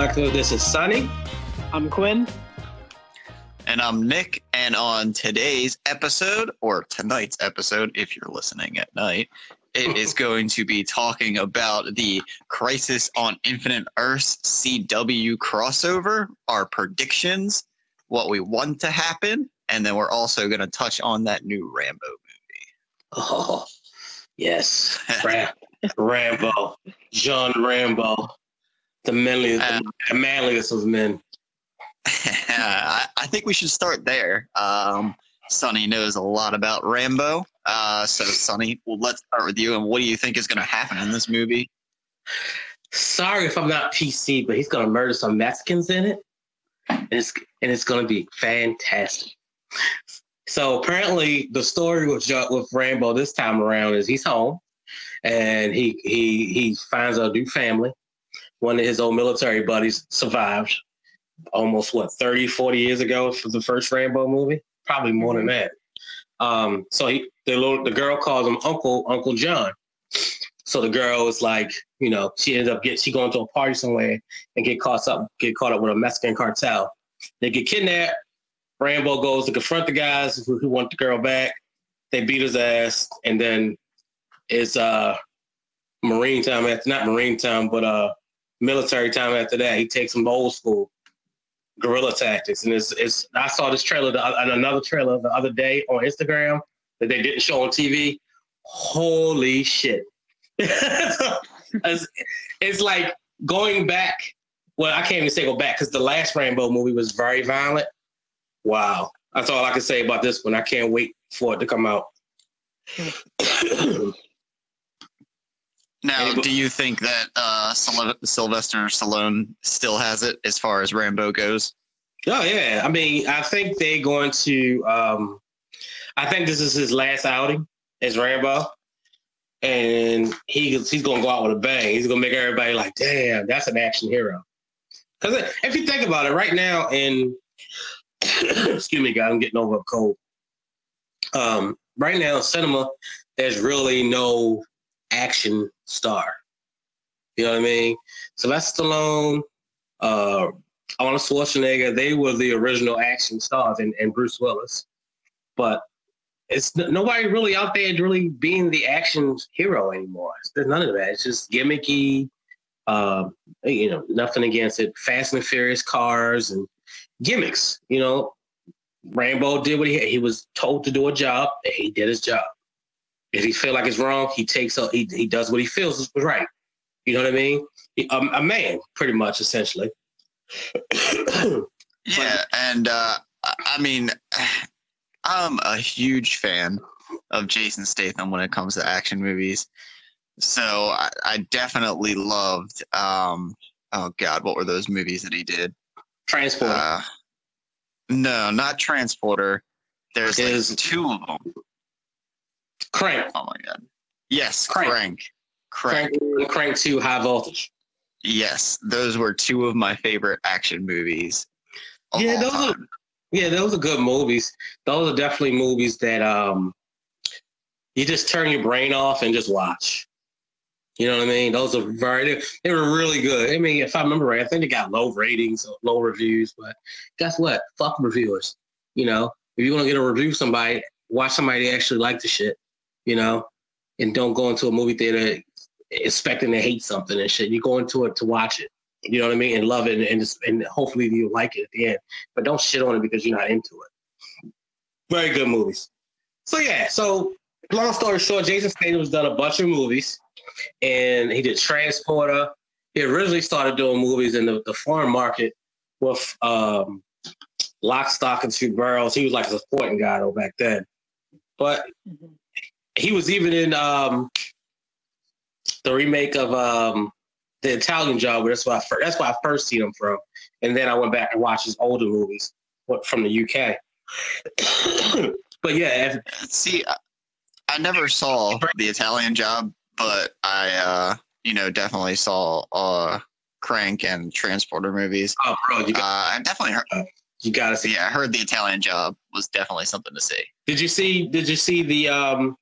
Collective. This is Sunny. I'm Quinn. And I'm Nick. And on today's episode, or tonight's episode, if you're listening at night, it is going to be talking about the Crisis on Infinite Earths CW crossover, our predictions, what we want to happen, and then we're also going to touch on that new Rambo movie. Oh, yes. Ram- Rambo. John Rambo. The manliest, Uh, the manliest of men. I, I think we should start there. Um, Sonny knows a lot about Rambo. Uh, so, Sonny, well, let's start with you. And what do you think is going to happen in this movie? Sorry if I'm not PC, but he's gonna murder some Mexicans in it. And it's and it's gonna be fantastic. So apparently the story with with Rambo this time around is he's home and he he he finds a new family. One of his old military buddies survived almost what 30, 40 years ago for the first Rambo movie. Probably more than that. Um, so he the little the girl calls him Uncle Uncle John. So the girl is like, you know, she ends up get she going to a party somewhere and get caught up get caught up with a Mexican cartel. They get kidnapped. Rambo goes to confront the guys who, who want the girl back. They beat his ass, and then it's uh Marine time after not Marine time, but uh military time after that. He takes some old school guerrilla tactics, and it's it's. I saw this trailer, the, another trailer the other day on Instagram that they didn't show on TV. Holy shit! it's, it's like going back. Well, I can't even say go back because the last Rambo movie was very violent. Wow, that's all I can say about this one. I can't wait for it to come out. Now, Anybody- do you think that uh, Sylvester Stallone still has it as far as Rambo goes? Oh yeah, I mean, I think they're going to. Um, I think this is his last outing as Rambo, and he he's going to go out with a bang. He's going to make everybody like, "Damn, that's an action hero." Because if you think about it, right now in excuse me, guys, I'm getting over a cold. Um, right now in cinema, there's really no action star. You know what I mean? Sylvester Stallone, uh, Arnold Schwarzenegger, they were the original action stars, and, and Bruce Willis. But it's nobody really out there really being the action hero anymore. There's none of that. It's just gimmicky. Um, you know, nothing against it. Fast and Furious cars and gimmicks. You know, Rambo did what he he was told to do a job, and he did his job. If he feel like it's wrong, he takes up. he he does what he feels is right. You know what I mean? A, a man, pretty much, essentially. Yeah, and uh, I mean, I'm a huge fan of Jason Statham when it comes to action movies. So I, I definitely loved. Um, oh God, what were those movies that he did? Transport. Uh, no, not Transporter. There's like two of them. Crank. Oh my God. Yes, Crank. Crank. Crank. Crank, Crank 2 High Voltage. Yes, those were two of my favorite action movies. Yeah, those are- Yeah, those are good movies. Those are definitely movies that um you just turn your brain off and just watch. You know what I mean? Those are very they, they were really good. I mean, if I remember right, I think they got low ratings, low reviews, but guess what? Fuck reviewers. You know, if you want to get a review somebody, watch somebody actually like the shit, you know, and don't go into a movie theater expecting to hate something and shit. You go into it to watch it. You know what I mean? And love it and, and, and hopefully you like it at the end but don't shit on it because you're not into it. Very good movies. So yeah, so long story short, Jason Statham's done a bunch of movies, and he did Transporter. He originally started doing movies in the, the foreign market with um, Lock, Stock, and Two Barrels. He was like a supporting guy though back then, but he was even in um, the remake of um, the Italian Job. That's why I first, that's why I first seen him from and then I went back and watched his older movies from the UK. but yeah, if, See, I, I never saw the Italian Job, but I, uh, you know, definitely saw uh, Crank and Transporter movies. oh bro, you Uh, got I definitely heard. you got to see. Yeah, I heard the Italian Job was definitely something to see. Did you see? Did you see the um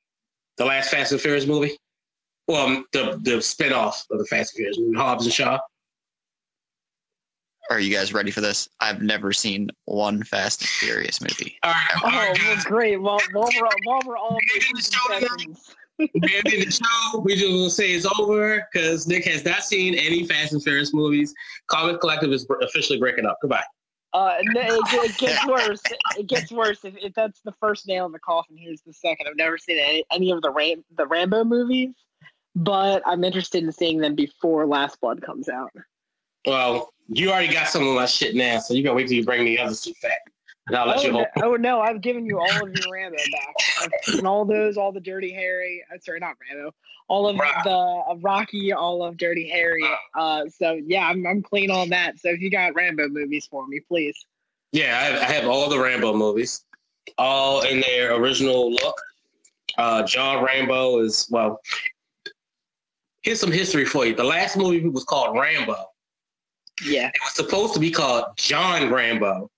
the last Fast and Furious movie? Well, um, the the spinoff of the Fast and Furious, movie, Hobbs and Shaw. are you guys ready for this? I've never seen one Fast and Furious movie. All right, all Oh, right, well, great. Well, while we're, while we're all Maybe making the show we ended the show. We just gonna say it's over because Nick has not seen any Fast and Furious movies. Comic Collective is officially breaking up. Goodbye. Uh, no, it, it gets worse. It gets worse. If, if that's the first nail in the coffin, here's the second. I've never seen any, any of the Ram, the Rambo movies, but I'm interested in seeing them before Last Blood comes out. Well, you already got some of my shit now, so you gotta wait till you bring me the other shit back, and I'll let Oh you no, oh no, I've given you all of your Rambo back. I've all those, all the Dirty Harry. Uh, sorry, not Rambo. All of the uh, Rocky, all of Dirty Harry. Uh, so yeah, I'm I'm clean on that. So if you got Rambo movies for me, please. Yeah, I have, I have all the Rambo movies, all in their original look. Uh, John Rambo is well. Here's some history for you. The last movie was called Rambo. Yeah. It was supposed to be called John Rambo.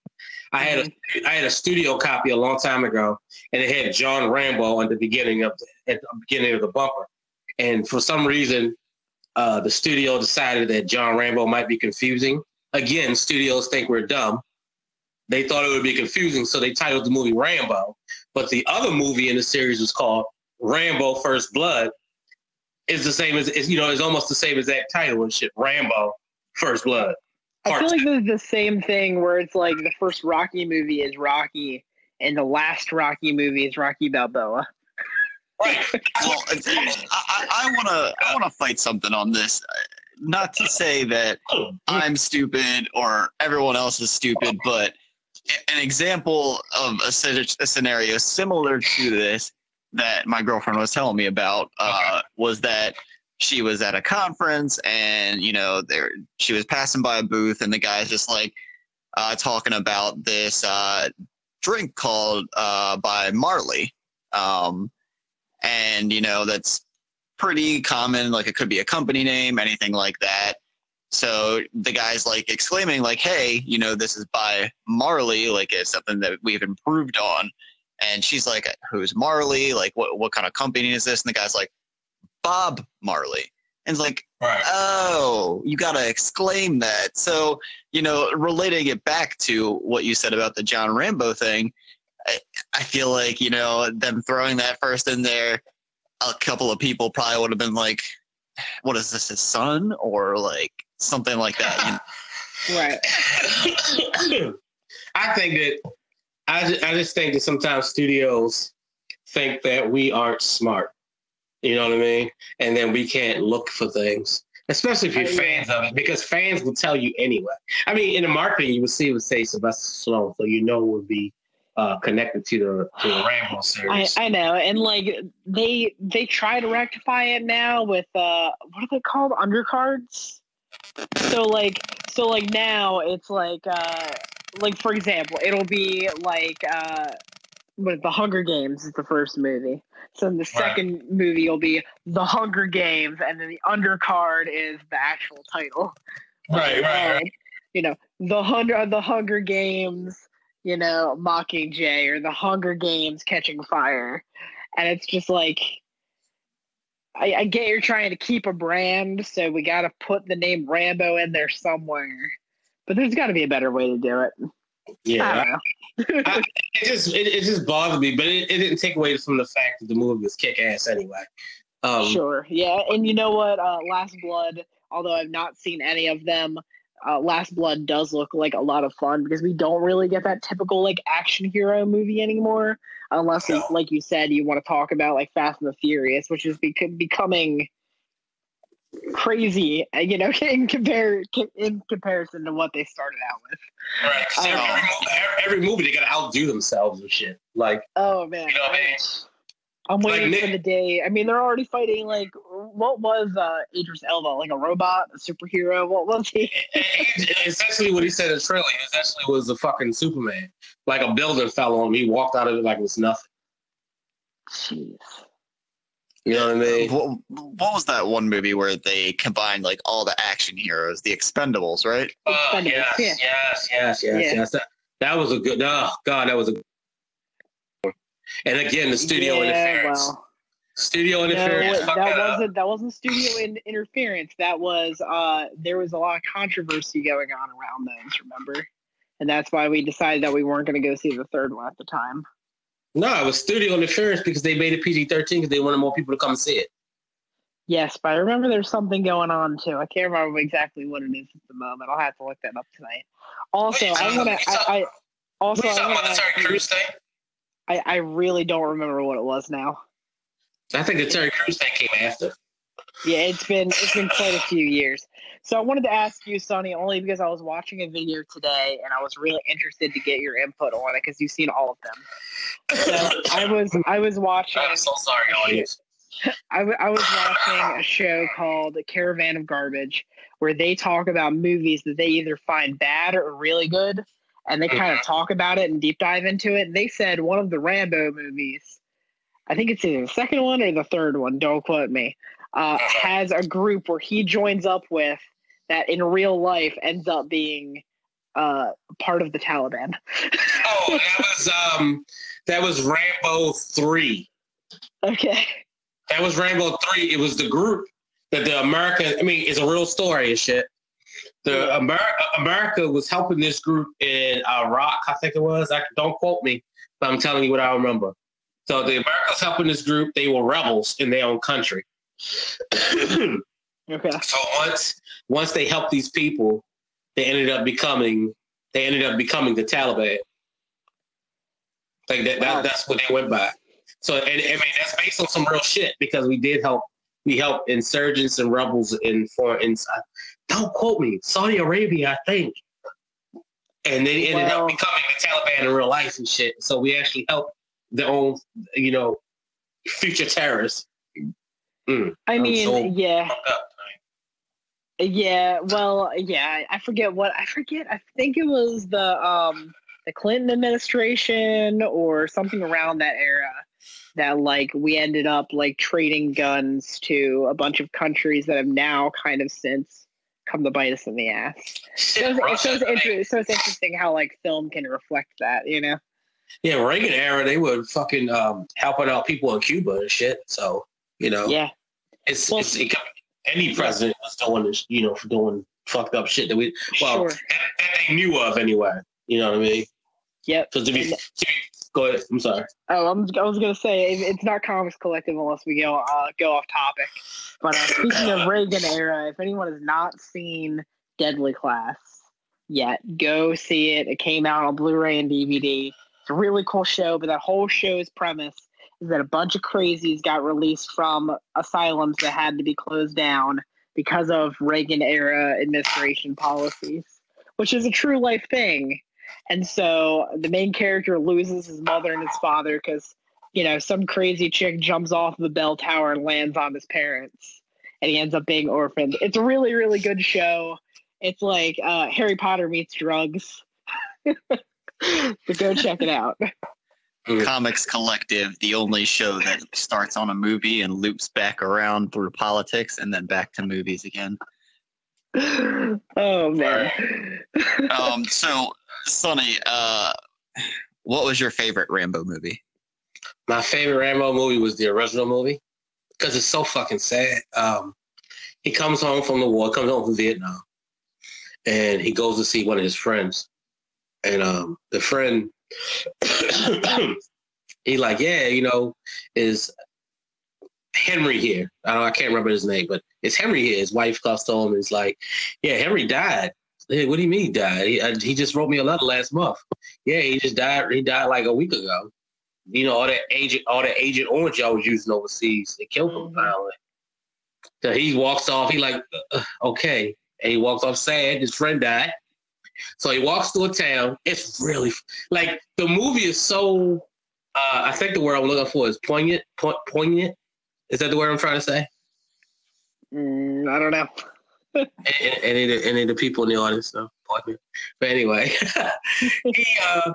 I had a I had a studio copy a long time ago, and it had John Rambo at the beginning of the, at the beginning of the bumper. And for some reason, uh, the studio decided that John Rambo might be confusing. Again, studios think we're dumb. They thought it would be confusing, so they titled the movie Rambo. But the other movie in the series was called Rambo First Blood. It's the same as it's, you know, it's almost the same exact title and shit. Rambo First Blood. I feel like this is the same thing where it's like the first Rocky movie is Rocky, and the last Rocky movie is Rocky Balboa. Right. Well, I, I want to I want to fight something on this. Uh, Not to say that I'm stupid or everyone else is stupid, but an example of a, a scenario similar to this that my girlfriend was telling me about uh, was that she was at a conference and you know there she was passing by a booth and the guy's just like uh, talking about this uh, drink called uh, by Marley. Um, and you know that's pretty common like it could be a company name anything like that. So the guy's like exclaiming like hey you know this is by marley like it's something that we've improved on. And she's like who's marley? Like what, what kind of company is this? And the guy's like bob marley and it's like Right. oh you gotta exclaim that so you know relating it back to what you said about the john rambo thing I, I feel like you know them throwing that first in there a couple of people probably would have been like what is this his son or like something like that you know? Right. I think that I just, I just think that sometimes studios think that we aren't smart. You know what I mean? And then we can't look for things, especially if you're Oh, fans of it, because fans will tell you anyway. I mean, in the marketing, you would see it would say Sylvester Stallone, so you know it would be uh, connected to the to the Rambo I, series. I know, and like they they try to rectify it now with uh what are they called undercards? So like so like now it's like uh like for example it'll be like uh what the Hunger Games is the first movie. So the second movie will be the Hunger Games, and then the undercard is the actual title. right, right, right. You know the Hunger uh, the Hunger Games, you know Mockingjay or the Hunger Games Catching Fire, and it's just like I, I get you're trying to keep a brand, so we got to put the name Rambo in there somewhere. But there's got to be a better way to do it. Yeah, I don't it just it, it just bothered me, but it, it didn't take away from the fact that the movie was kick ass anyway. Um, sure, yeah, and you know what? Uh, Last Blood, although I've not seen any of them, uh, Last Blood does look like a lot of fun because we don't really get that typical like action hero movie anymore, unless, No. like you said, you want to talk about like Fast and the Furious, which is bec- becoming crazy, you know, in compare in comparison to what they started out with. Right. 'cause every, every, movie, they gotta outdo themselves and shit. Like, Oh man, You know I mean? I'm Like waiting for the day. I mean, they're already fighting like what was uh Idris Elba, like a robot, a superhero? What was he? essentially what he said in the trailer essentially was a fucking Superman. Like a building fell on him. He walked out of it like it was nothing. Jeez. You know what I mean? what, what was that one movie where they combined like all the action heroes the expendables right Oh, Expendables, yes, yeah. yes, yes, yes, Yeah. yes. That, that was a good. Oh God, that was a. And again, the studio yeah, interference. well, Studio interference. fuck that that wasn't that wasn't studio in, interference. That was uh there was a lot of controversy going on around those, remember? And that's why we decided that we weren't going to go see the third one at the time. No, it was studio interference because they made it PG thirteen because they wanted more people to come see it. Yes, but I remember there's something going on too. I can't remember exactly what it is at the moment. I'll have to look that up tonight. Also, you I'm gonna. I, I also What are you I'm talking about gonna the Terry Crews thing? I, I really don't remember what it was now. I think the Terry Crews thing came after. Yeah, it's been it's been quite a few years. So I wanted to ask you, Sonny, only because I was watching a video today and I was really interested to get your input on it because you've seen all of them. So I was I was watching I'm so sorry, audience. I, w- I was watching a show called Caravan of Garbage where they talk about movies that they either find bad or really good and they kind of mm-hmm. talk about it and deep dive into it. They said one of the Rambo movies, I think it's either the second one or the third one, don't quote me, uh, has a group where he joins up with that in real life ends up being uh, part of the Taliban. Oh, that was um, that was Rambo three. okay. That was Rambo three. It was the group that the America. I mean, it's a real story and shit. The America America was helping this group in Iraq. I think it was. I don't quote me, but I'm telling you what I remember. So the America was helping this group. They were rebels in their own country. so once once they helped these people, they ended up becoming they ended up becoming the Taliban. Like that, Wow. that that's what they went by. So and I mean that's based on some real shit because we did help we helped insurgents and rebels in foreign inside. Don't quote me, Saudi Arabia, I think. And they ended Well- up becoming the Taliban in real life and shit. So we actually helped their own, you know, future terrorists. Mm, I mean, so yeah. Yeah, well, yeah, I- forget what I forget. I think it was the um the Clinton administration or something around that era that like we ended up like trading guns to a bunch of countries that have now kind of since come to bite us in the ass. So it's, Russia, so, it's inter- so it's interesting how like film can reflect that, you know? Yeah, Reagan era, they were fucking um, helping out people in Cuba and shit. So you know, Yeah. It's, Well- it's it, any president was doing this, you know, for doing fucked up shit that we well sure. that, that they knew of anyway. You know what I mean? Yep. So to be, to be go ahead. I'm sorry. Oh, I'm, I was gonna say it- it's not Comics Collective unless we go uh, go off topic. But uh, speaking of Reagan era, if anyone has not seen Deadly Class yet, go see it. It came out on Blu-ray and DVD. It's a really cool show, but that whole show's premise is that a bunch of crazies got released from asylums that had to be closed down because of Reagan era administration policies, which is a true life thing. And so the main character loses his mother and his father because, you know, some crazy chick jumps off the bell tower and lands on his parents. And he ends up being orphaned. It's a really, really good show. It's like uh, Harry Potter meets drugs. so go check it out. Comics Collective, the only show that starts on a movie and loops back around through politics and then back to movies again. oh, man. Um, so, Sonny, uh, what was your favorite Rambo movie? My favorite Rambo movie was the original movie because it's so fucking sad. Um, he comes home from the war, comes home from Vietnam, and he goes to see one of his friends. And um, the friend, he like, yeah, you know, is Henry here? I don't, I can't remember his name, but it's Henry here. His wife comes to him and is like, yeah, Henry died. Hey, what do you mean he died? He, uh, he just wrote me a letter last month. Yeah, he just died. He died like a week ago you know, all that agent, all that Agent Orange I was using overseas, they killed him finally. So he walks off. He like, uh, okay, and he walks off sad. His friend died. So he walks through a town. It's really like the movie is so. Uh, I think the word I'm looking for is poignant. Po- poignant. Is that the word I'm trying to say? Mm, I don't know. Any, of the- any of the people in the audience know. Poignant. But anyway, he uh,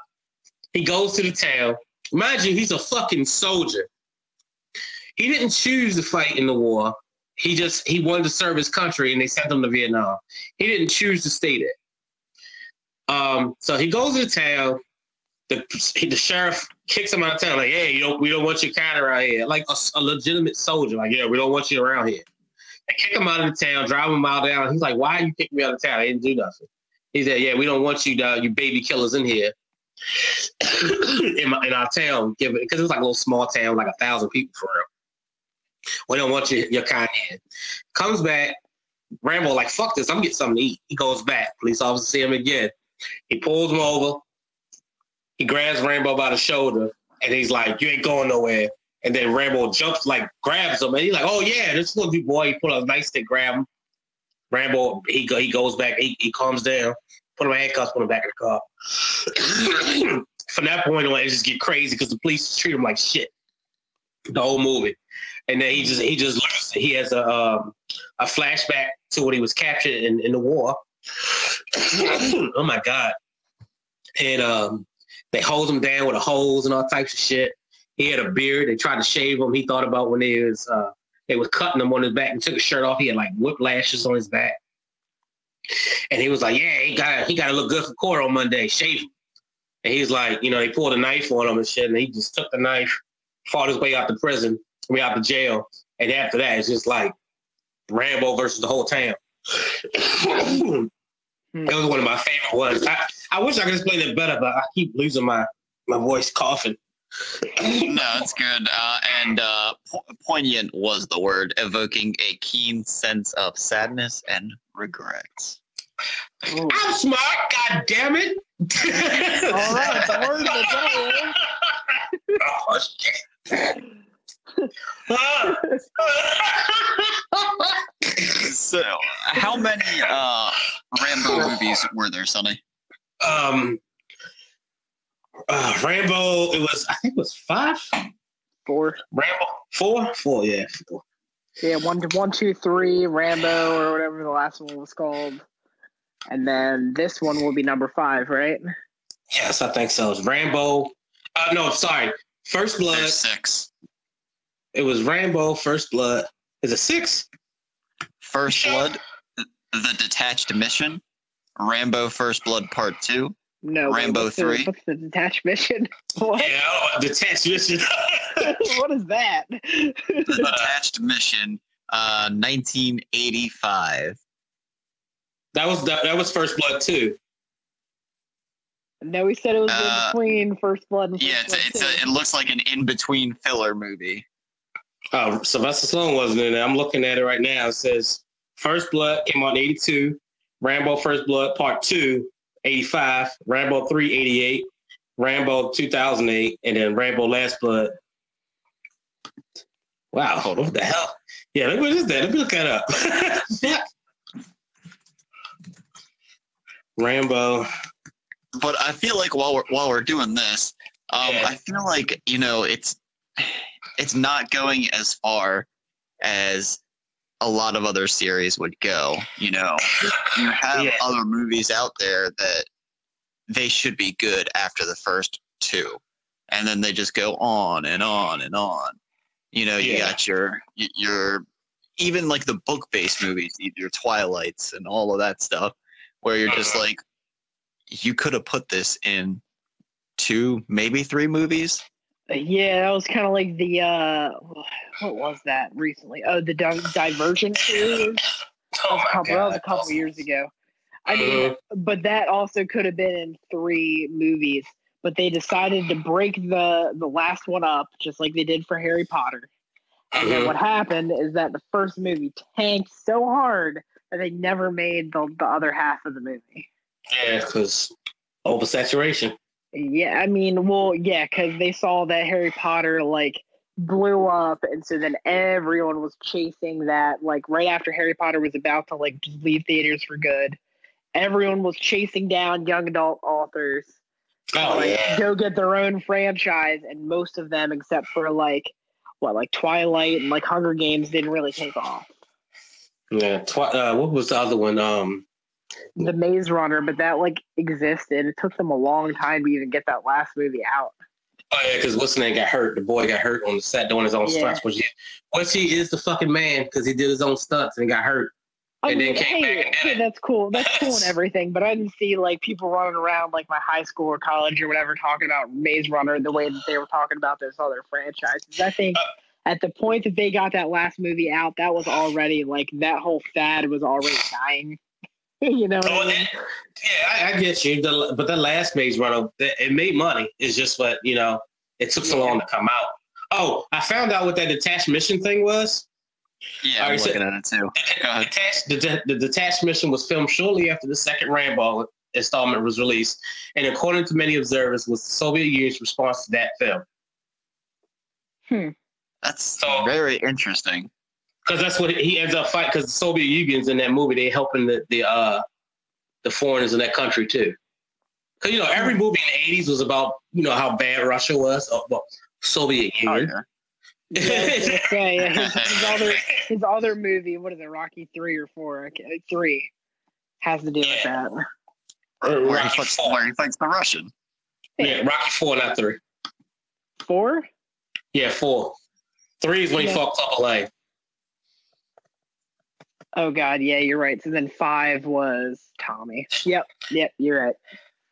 he goes to the town. Mind you, he's a fucking soldier. He didn't choose to fight in the war. He just he wanted to serve his country, and they sent him to Vietnam. He didn't choose to stay there. Um, so he goes to town, the the sheriff kicks him out of town. Like, hey, you don't we don't want your kind around here. Like a, a legitimate soldier. Like, yeah, we don't want you around here. They kick him out of the town, drive him out down. He's like, why are you kicking me out of town? I didn't do nothing. He said, yeah, we don't want you, you baby killers in here in, my, in our town. Because it's like a little small town, like a thousand people for real. We don't want you, your kind here. Comes back, Rambo like, fuck this, I'm getting something to eat. He goes back. Police officer see him again. He pulls him over. He grabs Rambo by the shoulder and he's like, You ain't going nowhere. And then Rambo jumps, like grabs him, and he's like, "Oh yeah, this little boy." He put a nightstick, grab him. Rambo, he he goes back, he, he calms down, put him in handcuffs, put him back in the car. From that point on, it just get crazy because the police treat him like shit. The whole movie, and then he just he just loses. He has a um, a flashback to when he was captured in, in the war. Oh my god! And um, they hold him down with a hose and all types of shit. He had a beard. They tried to shave him. He thought about when they was uh, they was cutting him on his back and took his shirt off. He had like whiplashes on his back. And he was like, "Yeah, he got he got to look good for court on Monday. Shave him." And he's like, you know, they pulled a knife on him and shit, and he just took the knife, fought his way out the prison, way out the jail, and after that, it's just like Rambo versus the whole town. that was one of my favorite ones. I, I wish I could explain it better, but I keep losing my my voice coughing no, it's good. Uh, and uh, po- poignant was the word, evoking a keen sense of sadness and regret. Ooh. I'm smart, god damn it. All right, the word of the day. oh, shit. So, how many uh, Rambo movies were there, Sonny? Um, uh, Rambo, it was I think it was five, four. Rambo, four, four, yeah, four. Yeah, one, one, two, three, Rambo, or whatever the last one was called, and then this one will be number five, right? Yes, I think so. It's Rambo. Uh, no, sorry, First Blood. There's six. It was Rambo, First Blood. Is it six? First Blood, The Detached Mission, Rambo First Blood Part Two, no. Rambo what's three. The, what's the detached mission? What? Yeah, detached mission. what is that? the detached mission, uh, 1985. That was that, that was First Blood too. No, we said it was Uh, in between First Blood and First Yeah, it's, Blood it's two. a, it looks like an in between filler movie. Oh, Sylvester Stallone wasn't in it. I'm looking at it right now. It says First Blood came out in 82, Rambo First Blood Part 2, 85, Rambo 3, 88, Rambo 2008, and then Rambo Last Blood. Wow, hold on, what the hell? Yeah, look what is that? Let me look that up. Rambo. But I feel like while we're while we're doing this, um, Yeah. I feel like you know it's it's not going as far as a lot of other series would go. You know, you have Yeah. other movies out there that they should be good after the first two, and then they just go on and on and on. You know, you Yeah. got your your even like the book based movies, your Twilights and all of that stuff, where you're just Uh-huh. like, you could have put this in two, maybe three movies. Yeah, that was kind of like the uh, what was that recently? Oh, the Di- Divergent series. Oh my couple, that was a couple years ago. I mean, Uh-huh. but that also could have been in three movies. But they decided to break the the last one up, just like they did for Harry Potter. And then Mhm. what happened is that the first movie tanked so hard that they never made the the other half of the movie. Yeah, because oversaturation. Yeah, I mean, well, yeah, because they saw that Harry Potter like blew up, and so then everyone was chasing that. Like right after Harry Potter was about to like leave theaters for good, everyone was chasing down young adult authors Oh, like yeah. go get their own franchise, and most of them, except for like what like Twilight and like Hunger Games, didn't really take off. Yeah. Twi- uh, what was the other one? Um, The Maze Runner, but that like existed. It took them a long time to even get that last movie out. Oh yeah, because what's name got hurt. The boy got hurt on the set doing his own Yeah. stunts. Which he, which he is the fucking man because he did his own stunts and got hurt. I And then came hey, back and did hey, that's cool. That's cool and everything, but I didn't see like people running around like my high school or college or whatever talking about Maze Runner the way that they were talking about this other franchises. I think Uh, at the point that they got that last movie out, that was already like that whole fad was already dying. you know Oh, I mean? that- yeah, I, I get you. The, but the last Maze Runner, that- it made money. It's just what you know. It took so long to come out. Oh, I found out what that detached mission thing was. Yeah, All I'm right, so- looking at it too. Go ahead. Detached, the, the, the detached mission was filmed shortly after the second Rambo installment was released, and according to many observers, was the Soviet Union's response to that film. Hmm. That's So- very interesting. Because that's what he ends up fighting. Because the Soviet Union's in that movie, they helping the the uh the foreigners in that country too. Because you know every movie in the '80s was about you know how bad Russia was. Oh, well, Soviet Oh, Union. yeah. Yeah, I was yeah, his, his other his other movie, what is it, Rocky three or four? Okay, Three has to do with Yeah. that. Where he, Rocky fights, Four. where he fights the Russian. Yeah, Rocky Four, not three. Four? Yeah, four. Three is when he Yeah. fought Clubber Lang. Oh God, yeah, you're right. So then five was Tommy. Yep, yep, you're right.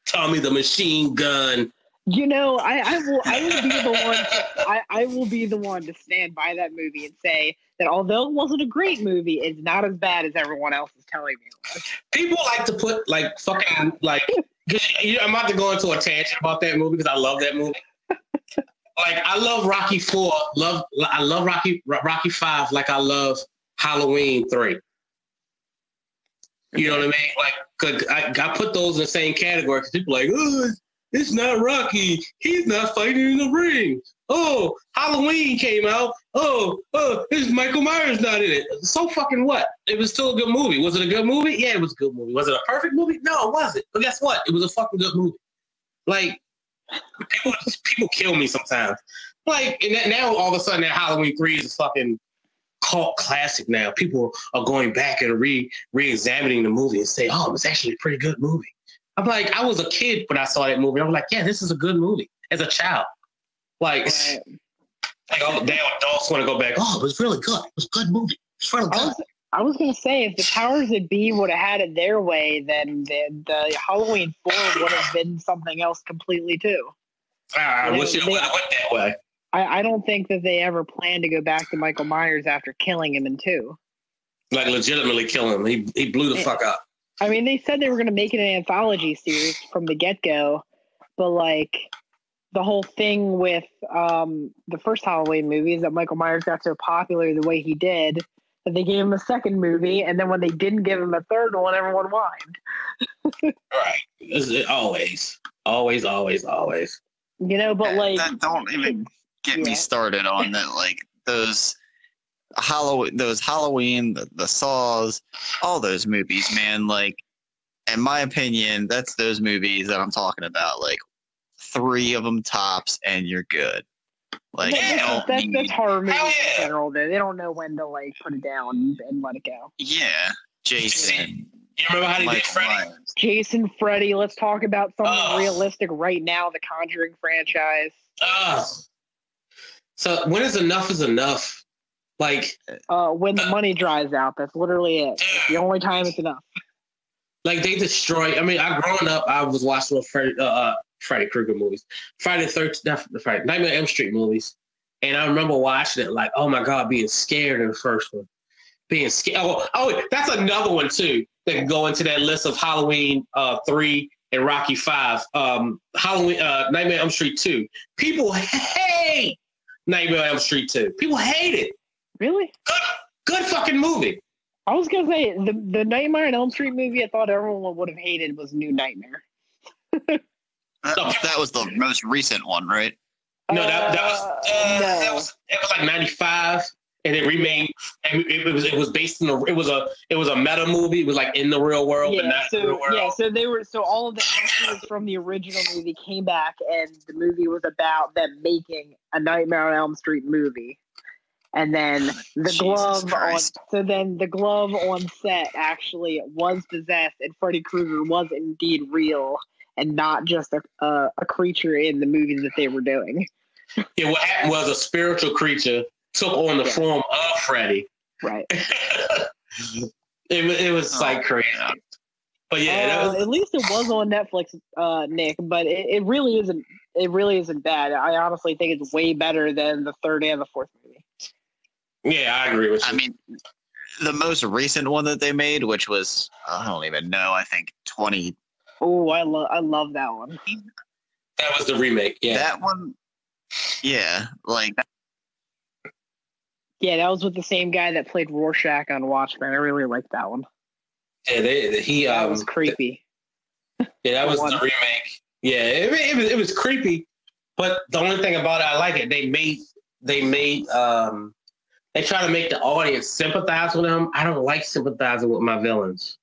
Tommy the Machine Gun. You know, I, I will I will be the one to, I, I will be the one to stand by that movie and say that although it wasn't a great movie, it's not as bad as everyone else is telling me. People like to put like fucking like you- I'm about to go into a tangent about that movie because I love that movie. like I love Rocky Four. Love I love Rocky Rocky Five. Like I love Halloween Three. You know what I mean? Like 'cause I, I put those in the same category because people like, oh, it's not Rocky. He's not fighting in the ring. Oh, Halloween came out. Oh, oh, this Michael Myers not in it. So fucking what? It was still a good movie. Was it a good movie? Yeah, it was a good movie. Was it a perfect movie? No, it wasn't. But guess what? It was a fucking good movie. Like people, people kill me sometimes. Like and that, now, all of a sudden, that Halloween three is a fucking cult classic. Now people are going back and re re-examining the movie and say, "Oh, it's actually a pretty good movie." I'm like, I was a kid when I saw that movie. I was like, "Yeah, this is a good movie." As a child, like, Right. like all the damn adults want to go back. Oh, it was really good. It was a good movie. It's really I good. was I was gonna say if the powers that be would have had it their way, then the, the Halloween four would have been something else completely too. Ah, I wish it would have went that way. I, I don't think that they ever planned to go back to Michael Myers after killing him in two. Like legitimately kill him. He he blew the Yeah. fuck up. I mean, they said they were going to make it an anthology series from the get go, but like the whole thing with um, the first Halloween movie is that Michael Myers got so popular the way he did that they gave him a second movie, and then when they didn't give him a third one, everyone whined. Right. It's- it- always, always, always, always. You know, but like, that don't even get Yeah. me started on that. Like those Halloween, those Halloween, the, the Saws, all those movies, man. Like, in my opinion, that's those movies that I'm talking about. Like, three of them tops, and you're good. Like, that- you that's, don't that's, that's horror movies yeah. in general. Though. They don't know when to like put it down and let it go. yeah, Jason, You remember how they did Michael Freddy? Myers. Jason, Freddy. Let's talk about something Ugh. realistic right now. The Conjuring franchise. Ugh. So when is enough is enough? Like, Uh, when the money dries out, that's literally it. It's the only time it's enough. like they destroy. I mean, I growing up, I was watching Freddy, uh, uh, Freddy Krueger movies, Friday the Thirteenth, not Friday, Nightmare on Elm Street movies, and I remember watching it like, oh my god, being scared in the first one, being scared. Oh, oh, that's another one too that can go into that list of Halloween uh, three and Rocky five. Um, Halloween, uh, Nightmare on Elm Street two. People hate Nightmare on Elm Street two. People hate it. Really? Good, good fucking movie. I was gonna say the the Nightmare on Elm Street movie. I thought everyone would have hated was New Nightmare. That, that was the most recent one, right? No, that, that was Uh, uh, no. that was it was like ninety five, and it remade. And it, it was it was based in the it was a it was a meta movie. It was like in the real world, but yeah, not in the real so world. yeah, so they were so all of the actors from the original movie came back, and the movie was about them making a Nightmare on Elm Street movie. And then the Jesus glove on so then the glove on set actually was possessed, and Freddy Krueger was indeed real and not just a, a a creature in the movie that they were doing. Yeah, what happened was a spiritual creature took on the Yeah. form of Freddy, Right. It, it was Oh, like crazy. yeah. But yeah, Uh, was, at least it was on Netflix, uh, Nick. But it, it really isn't. It really isn't bad. I honestly think it's way better than the third and the fourth movie. yeah, I agree with you. I mean, the most recent one that they made, which was I don't even know. I think twenty. Oh, I love I love that one. that was the remake. Yeah, That one. Yeah, like Yeah, that was with the same guy that played Rorschach on Watchmen. I really liked that one. yeah, they, he That um, was creepy. Yeah, that was the remake. Yeah, it, it, was, it was creepy, but the only thing about it, I like it. They made they made um they try to make the audience sympathize with him. I don't like sympathizing with my villains.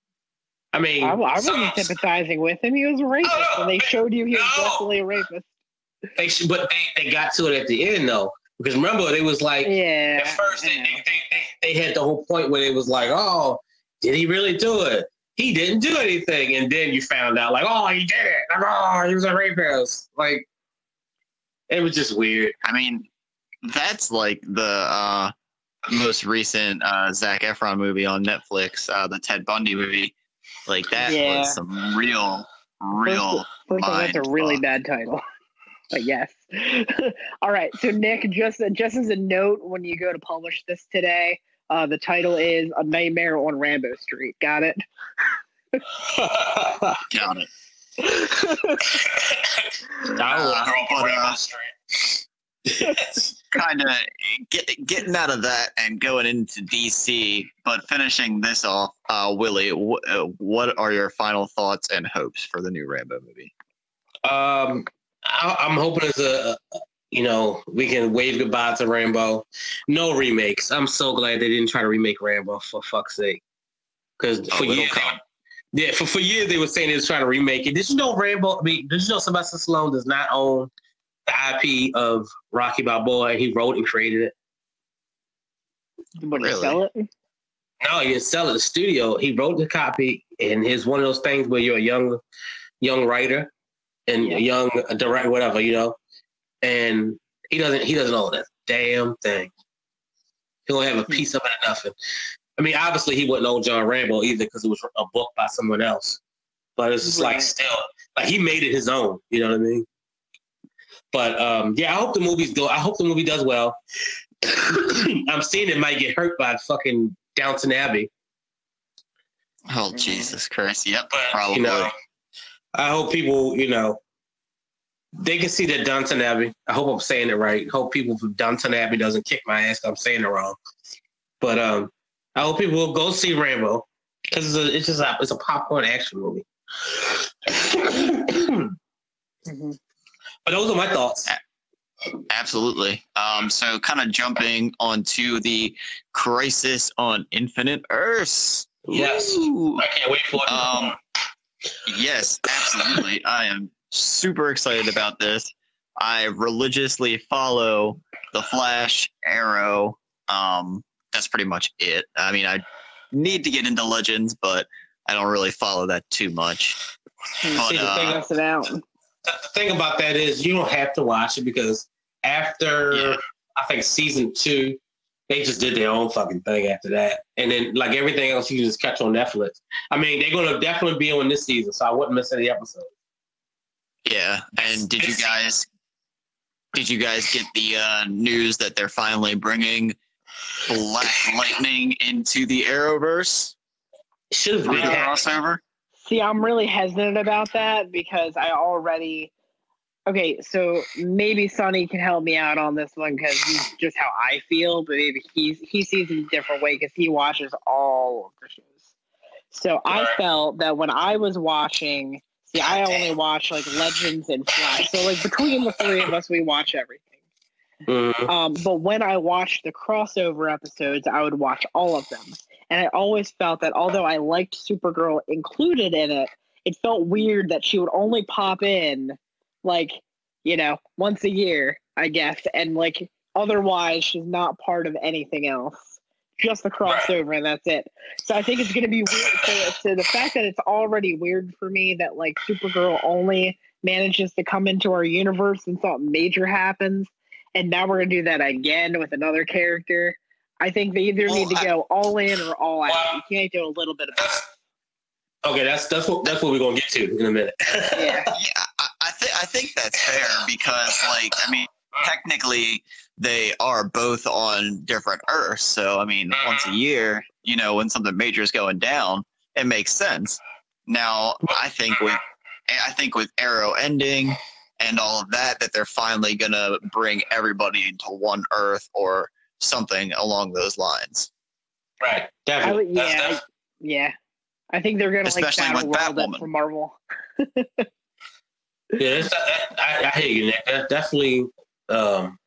I mean, I, I wasn't sympathizing with him. He was a rapist, no, and they showed you he was no. definitely a rapist. they should, but they, they got to it at the end though, because remember it was like Yeah. at first they, they, they, they, they had the whole point where it was like, oh, did he really do it? He didn't do anything, and then you found out like, oh, he did it. Like, oh, he was a rapist. Like, it was just weird. I mean, that's like the uh, most recent uh, Zac Efron movie on Netflix, uh, the Ted Bundy movie. Like that Yeah. was some real, real. First of all, that's a really bad title. But yes. all right. So Nick, just just as a note, when you go to publish this today, uh, the title is "A Nightmare on Rambo Street." Got it? Got it. I Uh, but, uh, Street. kind of get, getting out of that and going into DC, but finishing this off, uh, Willie, wh- uh, what are your final thoughts and hopes for the new Rambo movie? Um, I, I'm hoping it's a, you know, we can wave goodbye to Rambo. No remakes. I'm so glad they didn't try to remake Rambo for fuck's sake. Because Oh, for it'll years, come. yeah, for, for years they were saying they was trying to remake it. Did you know Rambo? I mean, did you know Sylvester Stallone does not own the IP of Rocky Balboa? He wrote and created it. Would you Really? sell it? No, he didn't sell it. The studio. He wrote the copy, and it's one of those things where you're a young, young writer and Yeah. young direct whatever you know, and he doesn't. He doesn't own that damn thing. He don't have a piece of it or nothing. I mean, obviously he wouldn't own John Rambo either because it was a book by someone else. But it's just like still, like he made it his own. You know what I mean? But um, yeah, I hope the movies go. I hope the movie does well. I'm seeing it might get hurt by fucking Downton Abbey. Oh, Mhm. Jesus Christ. Yep, But probably. you know, I hope people, you know, they can see that Downton Abbey. I hope I'm saying it right. Hope people from Downton Abbey doesn't kick my ass. I'm saying it wrong. But um, I hope people will go see Rambo because it's, a, it's just a, it's a popcorn action movie. mm-hmm. But those are my thoughts. Absolutely. Um, so kind of jumping onto the Crisis on Infinite Earths. Yes. Ooh. I can't wait for it. Um, yes, absolutely. I am super excited about this. I religiously follow the Flash, Arrow. Um, that's pretty much it. I mean, I need to get into Legends, but I don't really follow that too much. But, See, the uh, thing out. the the thing about that is you don't have to watch it because after Yeah. I think season two, they just did their own fucking thing after that. And then like everything else you just catch on Netflix. I mean, they're gonna definitely be on this season, so I wouldn't miss any episodes. Yeah. And did you guys did you guys get the uh, news that they're finally bringing Black Lightning into the Arrowverse Should have for been the crossover? See, I'm really hesitant about that because I already. Okay, so maybe Sonny can help me out on this one because he's just how I feel, but maybe he's he sees it a different way because he watches all of the shows. So I felt that when I was watching, see, I only watch like Legends and Flash. So like between the three of us, we watch everything. Mhm. Um, but when I watched the crossover episodes, I would watch all of them. And I always felt that although I liked Supergirl included in it, it felt weird that she would only pop in like, you know, once a year, I guess. And like otherwise she's not part of anything else. Just the crossover and that's it. So I think it's gonna be weird. So, so the fact that it's already weird for me that like Supergirl only manages to come into our universe and something major happens and now we're gonna do that again with another character. I think they either Well, need to I- go all in or all out. Well, you can't do a little bit of both. Okay, that's that's what that's what we're gonna get to in a minute. Yeah. Yeah, I, I think that's fair because, like, I mean, technically they are both on different Earths. So, I mean, mm-hmm. once a year, you know, when something major is going down, it makes sense. Now, I think with I think with Arrow ending and all of that, that they're finally gonna bring everybody into one Earth or something along those lines. right, definitely. would, yeah, that's- I- yeah. I think they're gonna Especially like with battle world Batwoman. it for Marvel. Yeah, it's, that, I, I hear you, Nick. That's definitely um,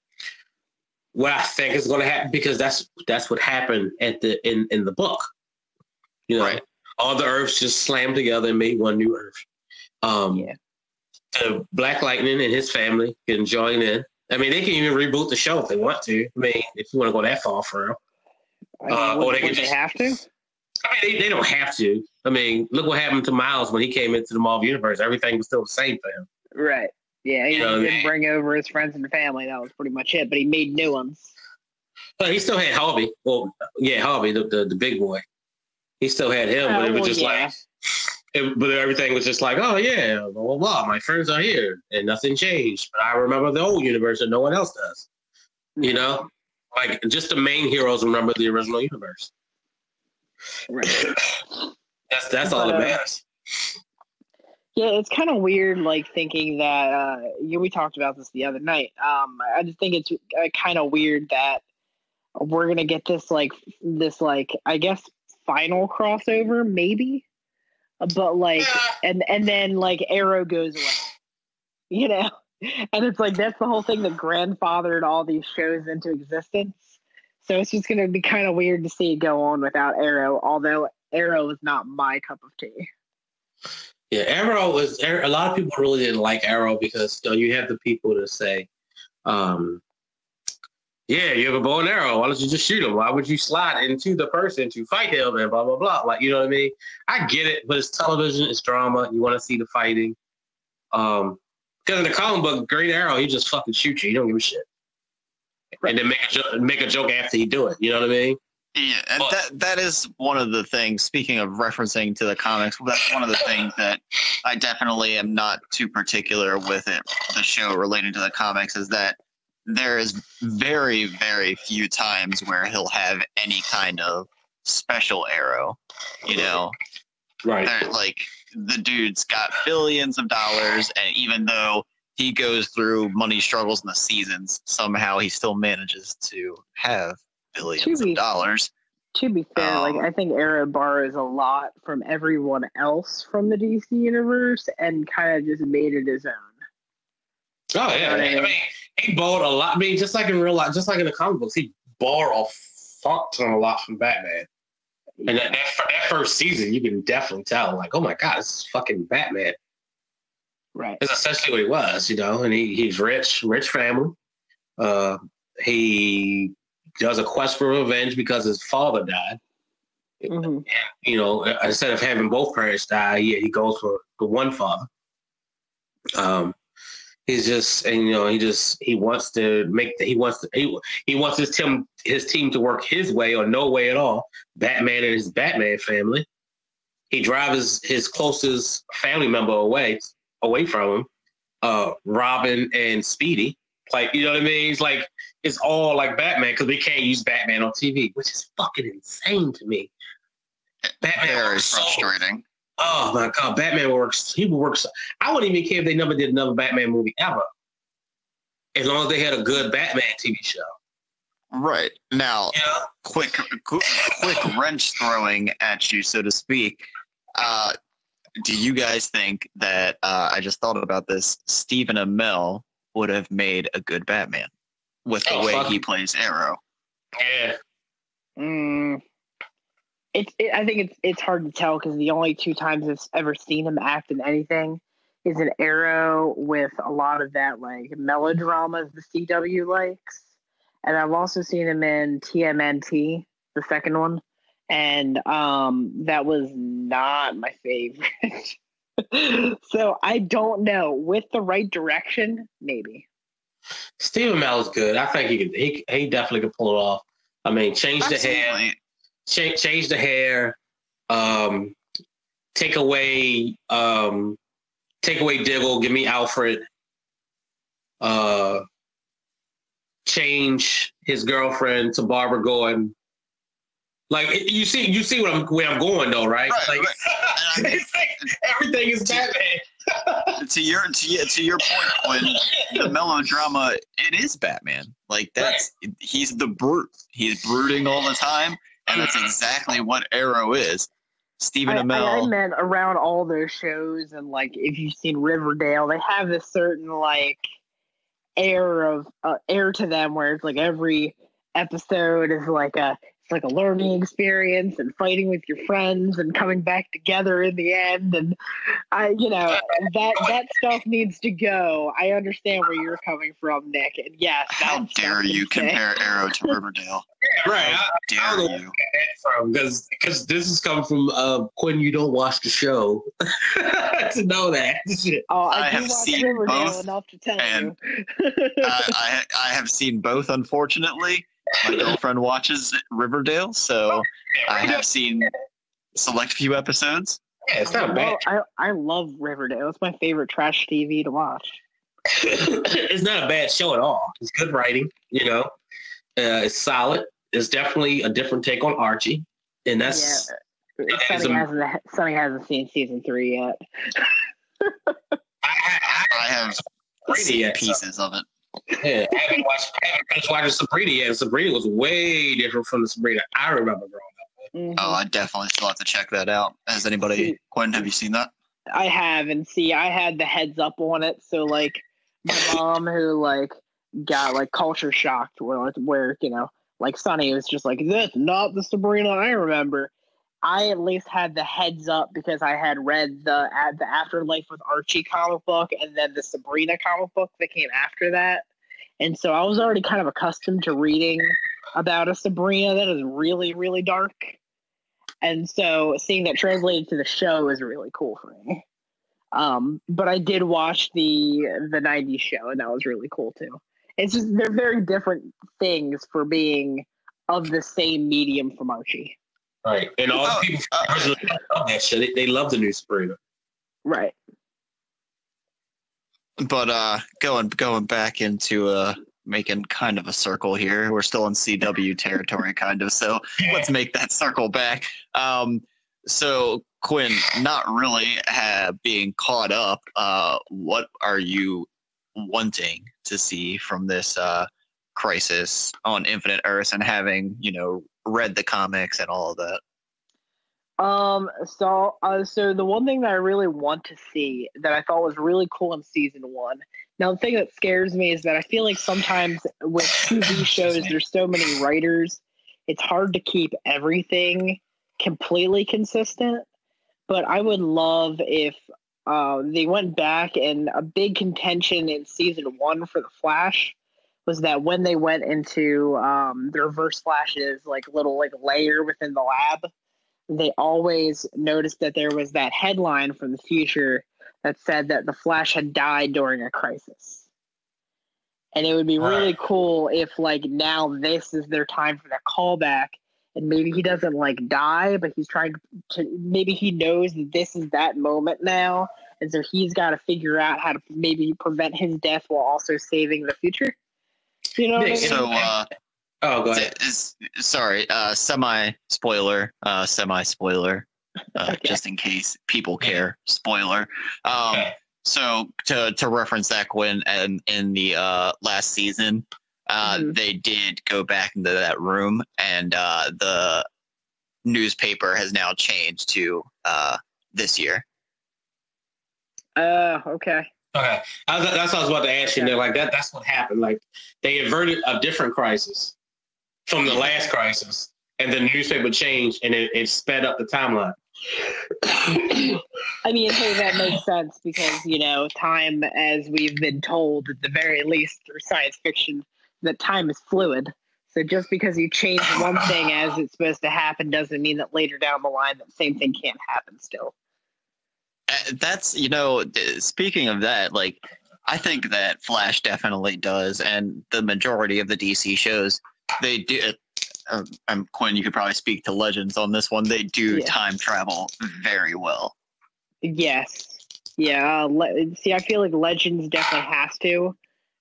what I think is going to happen because that's that's what happened at the in in the book. You know, Right. all the Earths just slammed together and made one new Earth. Um, Yeah. the Black Lightning and his family can join in. I mean, they can even reboot the show if they want to. I mean, if you want to go that far for real. I mean, Uh, would, or they would they just- have to? I mean, they, they don't have to. I mean, look what happened to Miles when he came into the Marvel universe. Everything was still the same for him. Right. Yeah, he You know, didn't bring over his friends and family. That was pretty much it. But he made new ones. But he still had Harvey. Well, yeah, Harvey, the, the, the big boy. He still had him, but Uh, it was well, just yeah. like, it, but everything was just like, oh yeah, blah blah blah. My friends are here, and nothing changed. But I remember the old universe, and no one else does. You know, like just the main heroes remember the original universe. Right. That's that's all But, that uh, matters. Yeah, it's kind of weird, like thinking that. Uh, you, we talked about this the other night. Um, I just think it's uh, kind of weird that we're gonna get this like this like I guess final crossover maybe, but like and and then like Arrow goes away, you know, and it's like that's the whole thing that grandfathered all these shows into existence. So it's just gonna be kind of weird to see it go on without Arrow, although Arrow is not my cup of tea. Yeah, Arrow was a lot of people really didn't like Arrow because know, you have the people that say, um, "Yeah, you have a bow and arrow. Why don't you just shoot him? Why would you slide into the person to fight him?" And blah blah blah. Like you know what I mean? I get it, but it's television, it's drama. You want to see the fighting. Um, because in the comic book, Green Arrow, he just fucking shoots you. He don't give a shit, and then make a jo- make a joke after you do it. You know what I mean? Yeah, and But- that that is one of the things. Speaking of referencing to the comics, that's one of the things that I definitely am not too particular with it. The show relating to the comics is that there is very very few times where he'll have any kind of special arrow. You know, Right. They're, like the dude's got billions of dollars, and even though he goes through money struggles in the seasons, somehow he still manages to have billions be- of dollars. To be fair, like Um, I think Arrow borrows a lot from everyone else from the DC universe and kind of just made it his own. Oh yeah, You I I mean, he borrowed a lot. I mean, just like in real life, just like in the comic books, he borrowed a fuck ton a lot from Batman. And that, that, that first season, you can definitely tell, like, oh my god, this is fucking Batman. Right. That's essentially what he was, you know. And he, he's rich, rich family. Uh, he does a quest for revenge because his father died. hmm You know, instead of having both parents die, yeah, he goes for the one father. Um, he's just, and you know, he just he wants to make the, he wants to he, he wants his team his team to work his way or no way at all. Batman and his Batman family. He drives his closest family member away away from him. Uh, Robin and Speedy. Like you know what I mean? It's like it's all like Batman because we can't use Batman on TV, which is fucking insane to me. Batman Very so- frustrating. Oh my god, Batman works. He works. I wouldn't even care if they never did another Batman movie ever, as long as they had a good Batman TV show. Right now, Yeah. quick, quick, quick wrench throwing at you, so to speak. Uh, do you guys think that uh, I just thought about this? Stephen Amell would have made a good Batman with the Oh, way fuck. he plays Arrow. Yeah. Mm. It's. It, I think it's. It's hard to tell because the only two times I've ever seen him act in anything is an Arrow with a lot of that like melodrama the CW likes, and I've also seen him in TMNT, the second one, and um, that was not my favorite. so I don't know. With the right direction, maybe. Stephen Amell is good. I think he could. He he definitely could pull it off. I mean, change the hair, Absolutely. change change the hair, um, take away um, take away Diggle, give me Alfred. Uh, change his girlfriend to Barbara Gordon. Like it- you see, you see what I'm where I'm going though, right? Right, like, And I it's like everything is Batman. to your to your, to your point, when the melodrama, it is Batman. Like that's he's the brute. He's brooding all the time, and that's exactly what Arrow is. Stephen I, I, I Amell. meant around all those shows and like if you've seen Riverdale, they have this certain like air of uh, air to them where it's like every episode is like a it's like a learning experience and fighting with your friends and coming back together in the end and I you know that that stuff needs to go. I understand where you're coming from, Nick. And yes, How dare you can compare Arrow to Riverdale? right. How I dare don't you? from because because this is coming from uh Quinn. You don't watch the show to know that. Oh, I, I do have watch seen Riverdale both, enough to tell and you. I, I I have seen both. Unfortunately, my girlfriend watches Riverdale, so I have seen select few episodes. Yeah, it's not I bad. I, I love Riverdale. It's my favorite trash TV to watch. it's not a bad show at all. It's good writing. You know, uh, it's solid. It's definitely a different take on Archie, and that's yeah, has Sonny a- hasn't Sonny hasn't seen season three yet. I, I, I have Brady seen yet, so- pieces of it. Yeah, I haven't watched. I haven't finished watching Sabrina yet. and Sabrina was way different from the Sabrina I remember growing Mhm. Oh, I definitely still have to check that out. Has anybody, Quinn, have you seen that? I have, and see, I had the heads up on it. So like, my mom who like got like culture shocked, where where you know, like Sonny was just like, "That's not the Sabrina I remember." I at least had the heads up because I had read the the Afterlife with Archie comic book and then the Sabrina comic book that came after that. And so I was already kind of accustomed to reading about a Sabrina that is really, really dark. And so seeing that translated to the show is really cool for me. Um, but I did watch the the 90s show and that was really cool too. It's just they're very different things for being of the same medium from Archie. Up. Right, and all Oh, the people uh, originally love that shit. They, they love the new Sabrina. Right. But uh, going going back into uh, making kind of a circle here. We're still in CW territory, kind of. So let's make that circle back. Um, so Quinn, not really uh, being caught up. Uh, what are you wanting to see from this uh, crisis on Infinite Earths and having you know read the comics and all of that? Um. So, uh, so the one thing that I really want to see that I thought was really cool in season one. Now, the thing that scares me is that I feel like sometimes with TV shows, there's so many writers, it's hard to keep everything completely consistent. But I would love if uh, they went back and a big contention in season one for the Flash was that when they went into um, the Reverse Flash's like little like layer within the lab they always noticed that there was that headline from the future that said that the Flash had died during a crisis. And it would be really Right. cool if, like, now this is their time for that callback, and maybe he doesn't like die, but he's trying to. Maybe he knows that this is that moment now, and so he's got to figure out how to maybe prevent his death while also saving the future. You know what I mean? So uh, Oh, go ahead. is, sorry, uh, semi spoiler, uh, semi spoiler, uh, Okay. just in case people care. Spoiler. Um, Okay. So to to reference that Quinn and in the uh, last season, uh, Mhm. they did go back into that room, and uh, the newspaper has now changed to uh, this year. Uh, okay. Okay, I was, that's what I was about to ask you. Okay. Like that, that's what happened. Like they averted a different crisis from the last crisis, and the newspaper changed, and it, it sped up the timeline. I mean, hey, that makes sense because you know, time, as we've been told, at the very least through science fiction, that time is fluid. So just because you change one thing as it's supposed to happen doesn't mean that later down the line that same thing can't happen still. Uh, That's you know, speaking of that, like I think that Flash definitely does, and the majority of the DC shows they do. um, um, Quinn, you could probably speak to Legends on this one. They do Yeah. time travel very well. Yes. Yeah. Uh, le- see, I feel like Legends definitely has to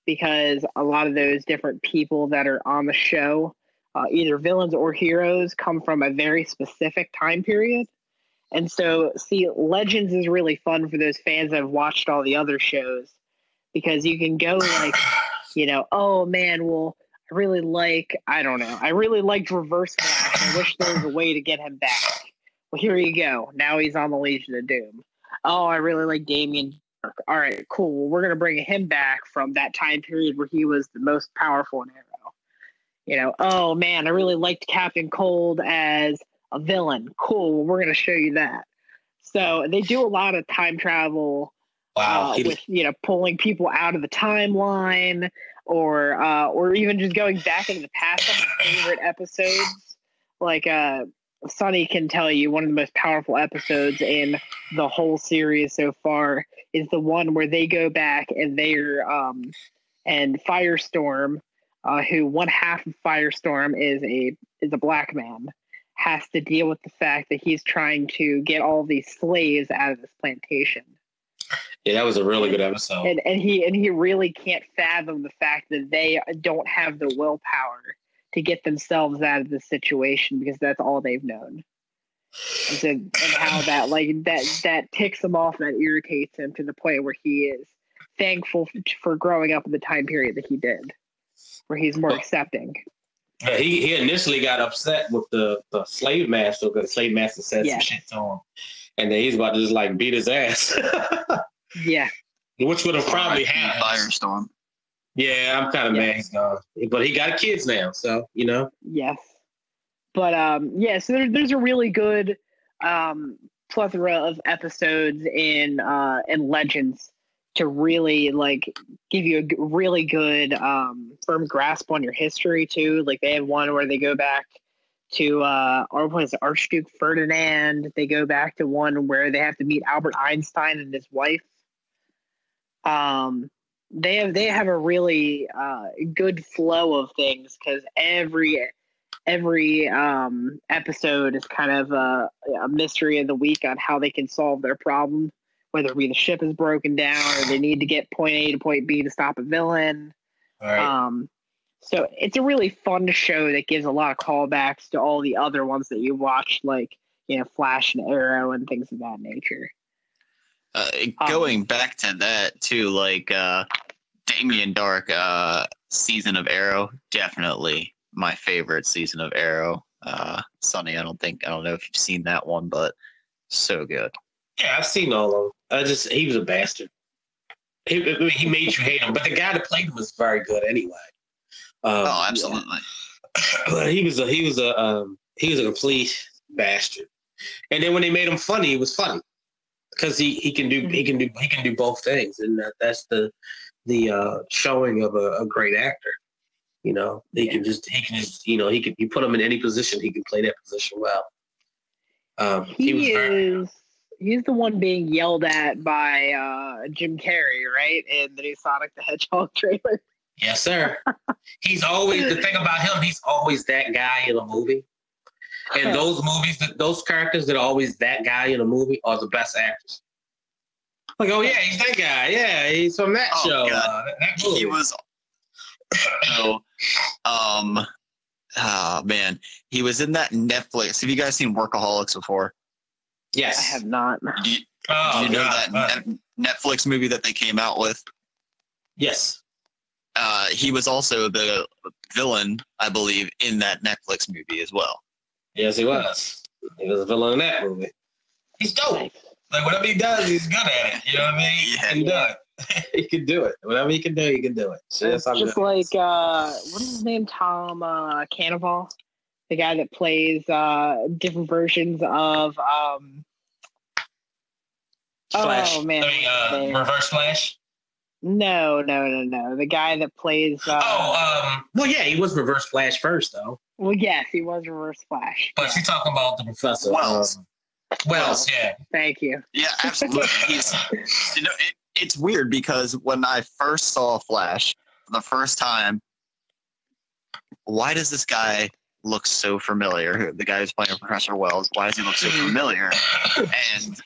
because a lot of those different people that are on the show, uh, either villains or heroes, come from a very specific time period. And so, see, Legends is really fun for those fans that have watched all the other shows because you can go like, you know, oh man, well, I really like, I don't know, I really liked Reverse Flash. I wish there was a way to get him back. Well, here you go. Now he's on the Legion of Doom. Oh, I really like Damien. Darhk. All right, cool. Well, we're gonna bring him back from that time period where he was the most powerful in Arrow. You know, oh man, I really liked Captain Cold as a villain. Cool. We're gonna show you that. So they do a lot of time travel Wow. uh, with you know pulling people out of the timeline or uh, or even just going back into the past. Some of my favorite episodes, like uh, Sonny can tell you, one of the most powerful episodes in the whole series so far is the one where they go back and they're um, and Firestorm, uh, who one half of Firestorm is a is a black man, has to deal with the fact that he's trying to get all these slaves out of this plantation yeah, that was a really good episode. and and he and he really can't fathom the fact that they don't have the willpower to get themselves out of the situation because that's all they've known. And, so, and how that like that that ticks him off, that irritates him to the point where he is thankful for growing up in the time period that he did, where he's more accepting. Yeah, he, he initially got upset with the, the slave master because the slave master said Yeah. some shit to him. And then he's about to just like beat his ass. Yeah, Which would have probably R.I.P. happened. Firestorm. Yeah, I'm kind of Yeah. mad he's gone. But he got kids now, so you know. yes, but um, yeah. So there, there's a really good um plethora of episodes in uh in Legends to really like give you a really good um firm grasp on your history too. Like they have one where they go back to uh what is it, Archduke Ferdinand. They go back to one where they have to meet Albert Einstein and his wife. Um they have they have a really uh good flow of things because every every um episode is kind of a, a mystery of the week on how they can solve their problem whether it be the ship is broken down or they need to get point A to point B to stop a villain. Right. Um, so it's a really fun show that gives a lot of callbacks to all the other ones that you watched, like you know Flash and Arrow and things of that nature. Uh, Um, going back to that too, like uh, Damien Darhk uh, season of Arrow, definitely my favorite season of Arrow. Uh, Sonny, I don't think I don't know if you've seen that one, but so good. Yeah, I've seen all of them. I just he was a bastard. He, I mean, he made you hate him, but the guy that played him was very good anyway. Um, Oh, absolutely. but he was a he was a um, he was a complete bastard. And then when they made him funny, it was funny because he, he can do he can do he can do both things, and that, that's the the uh, showing of a, a great actor. You know, he can just he can just you know he can you put him in any position, he can play that position well. Um, He, was very- is he's the one being yelled at by uh, Jim Carrey, right? In the new Sonic the Hedgehog trailer. yes, sir. he's always the thing about him. He's always that guy in a movie. And those movies, that those characters that are always that guy in a movie are the best actors. Like, oh yeah, he's that guy. Yeah, he's from that Oh, show. God. Uh, that- that he was so um oh man he was in that netflix have you guys seen workaholics before I have not. do you, Oh, do you know God, that uh, netflix movie that they came out with yes. uh he was also the villain i believe in that netflix movie as well Yes, he was. He was a villain in that movie. He's dope. Like whatever he does, he's good at it. You know what I mean? He can do it. he can do it. Whatever he can do, he can do it. So It's just good he is. like uh, what is his name? Tom uh, Cannavale, the guy that plays uh, different versions of. Um, Flash. Oh man, I mean, uh, what's his name? Reverse Flash. no, no, no, no. The guy that plays. Uh, oh, um, well, yeah, he was Reverse Flash first, though. well, yes, he was Reverse Flash. But she's talking about the professor. Wells. um, Wells, yeah. Thank you. yeah absolutely he's you know it, it's weird because when i first saw flash for the first time why does this guy looks so familiar? The guy who's playing Professor Wells, why does he look so mm-hmm. familiar? And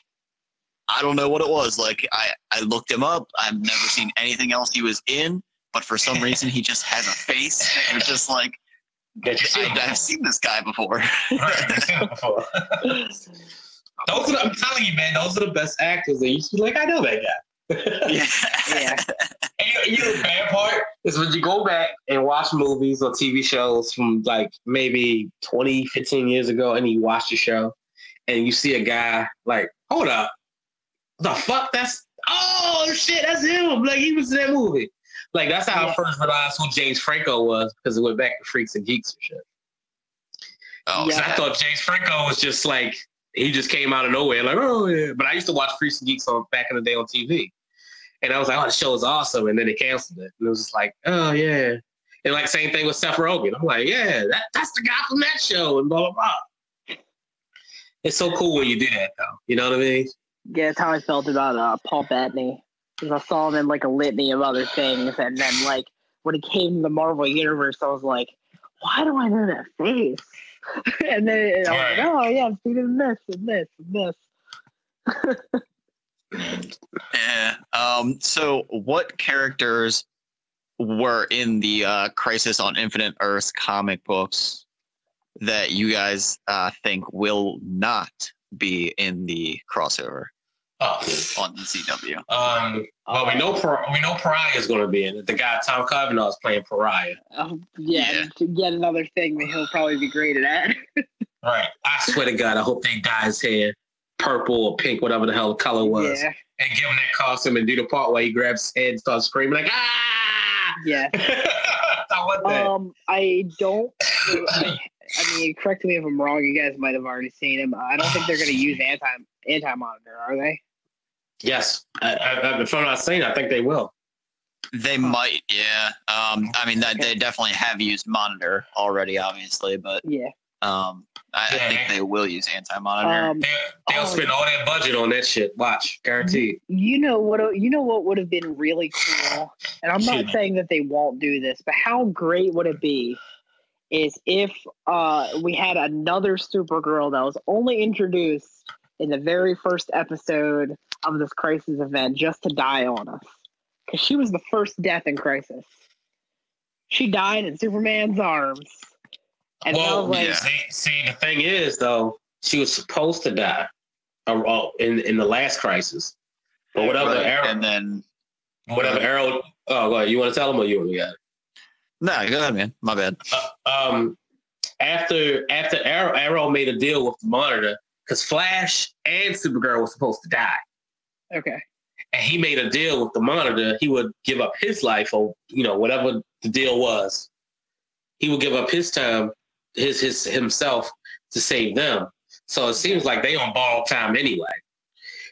I don't know what it was. Like I, I looked him up. I've never seen anything else he was in, but for some reason he just has a face. And it's just like Get you I, I've seen this guy before. Right, you've seen it before. those are the, I'm telling you, man, those are the best actors. They used to be like, I know that guy. Yeah. Yeah. And you, know the bad part is when you go back and watch movies or TV shows from like maybe 20, 15 years ago, and you watch the show and you see a guy like, hold up, the fuck? That's oh shit, that's him. Like he was in that movie. Like that's how I first realized who James Franco was because it went back to Freaks and Geeks and shit. Oh, Yeah. I thought James Franco was just like he just came out of nowhere, like oh yeah. But I used to watch Freaks and Geeks on back in the day on TV, and I was like, oh, the show is awesome, and then they canceled it, and it was just like, oh yeah. And like same thing with Seth Rogen. I'm like, yeah, that, that's the guy from that show, and blah blah blah. It's so cool when you do that, though. You know what I mean? Yeah, that's how I felt about uh, Paul Bettany. Because I saw him in like a litany of other things, and then like when he came to the Marvel universe, I was like, why do I know that face? and then I was Right. like, oh yeah, I've seen it this and this and this. Yeah. Um, so, what characters were in the uh, Crisis on Infinite Earth comic books that you guys uh, think will not be in the crossover Oh, on the CW? um, well, we know Par- we know Pariah is going to be in it. The guy Tom Cavanagh is playing Pariah. Oh, yeah, yet another thing that he'll probably be great at. Right. I swear to God, I hope they dye his hair purple or pink, whatever the hell the color was, yeah, and give him that costume and do the part where he grabs his head and starts screaming like ah. yeah. I that. Um, I don't. I, I mean, correct me if I'm wrong. You guys might have already seen him. I don't think they're going to use anti anti monitor, are they? yes, I, I, if I'm not saying, I think they will. They might, yeah. Um, I mean, that, they definitely have used Monitor already, obviously, but Yeah. um, I, I think they will use Anti Monitor. Um, They, they'll Oh. spend all that budget on that shit. Watch, guaranteed. you know what? You know what would have been really cool, and I'm not saying that they won't do this, but how great would it be? Is if uh, we had another Supergirl that was only introduced in the very first episode of this Crisis event just to die on us, because she was the first death in Crisis. She died in Superman's arms, and I well, was like, yeah. see, see, the thing is, though, she was supposed to die uh, uh, in in the last crisis, but whatever Right, arrow, And then, whatever arrow. Oh, go ahead. You want to tell them or you? want Yeah. no, go ahead, man. My bad. uh, um, after after Arrow, Arrow made a deal with the Monitor because Flash and Supergirl were supposed to die, okay, and he made a deal with the Monitor. He would give up his life, or you know whatever the deal was. He would give up his time, his his himself to save them. So it seems like they on borrowed time anyway.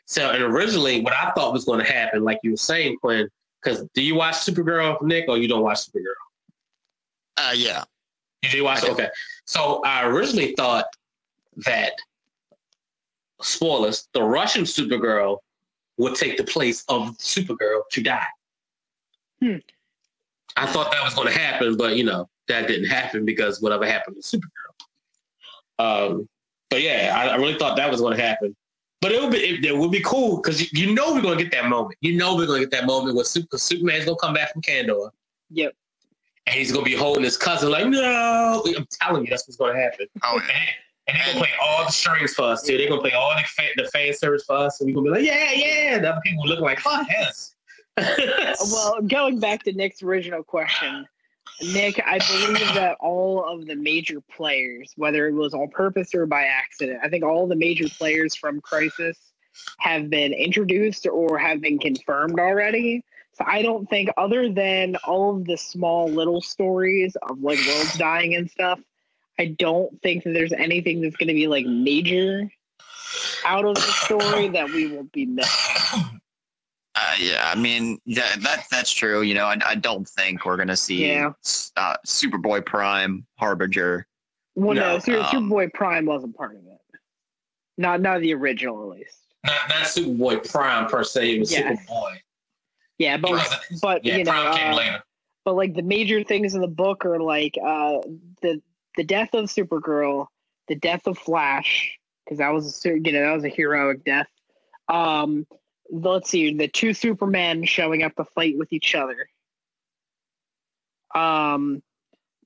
So and originally, what I thought was going to happen, like you were saying, Quinn, because do you watch Supergirl, Nick, or you don't watch Supergirl? Uh, yeah. You did watch I it? did. Okay. So I originally thought that spoilers, the Russian Supergirl would take the place of Supergirl to die. Hmm. I thought that was going to happen, but you know that didn't happen because whatever happened to Supergirl. Um, but yeah, I, I really thought that was going to happen. But it would be it, it would be cool because you, you know we're going to get that moment. You know we're going to get that moment where Super, Superman's going to come back from Kandor yep, and he's going to be holding his cousin like, no. I'm telling you, that's what's going to happen. Oh, And, and they're gonna play all the strings for us too. They're gonna play all the fan, the fan service for us, and we're gonna be like, yeah, yeah. And other people look like, fuck yes. well, going back to Nick's original question, Nick, I believe that all of the major players, whether it was on purpose or by accident, I think all the major players from Crisis have been introduced or have been confirmed already. So I don't think, other than all of the small little stories of like worlds dying and stuff, I don't think that there's anything that's going to be like major out of the story that we will be missing. Uh, yeah, I mean, yeah, that that's true. You know, I, I don't think we're gonna see Yeah. uh, Superboy Prime Harbinger. Well, no, No, Super, um, Superboy Prime wasn't part of it. Not not the original, at least. not not Superboy Prime per se, it was Yes. Superboy. Yeah, but He wasn't- but yeah, you know, came uh, later. but like the major things in the book are like uh the the death of Supergirl, the death of Flash, because that was a you know that was a heroic death. Um, let's see, the two Supermen showing up to fight with each other. Um,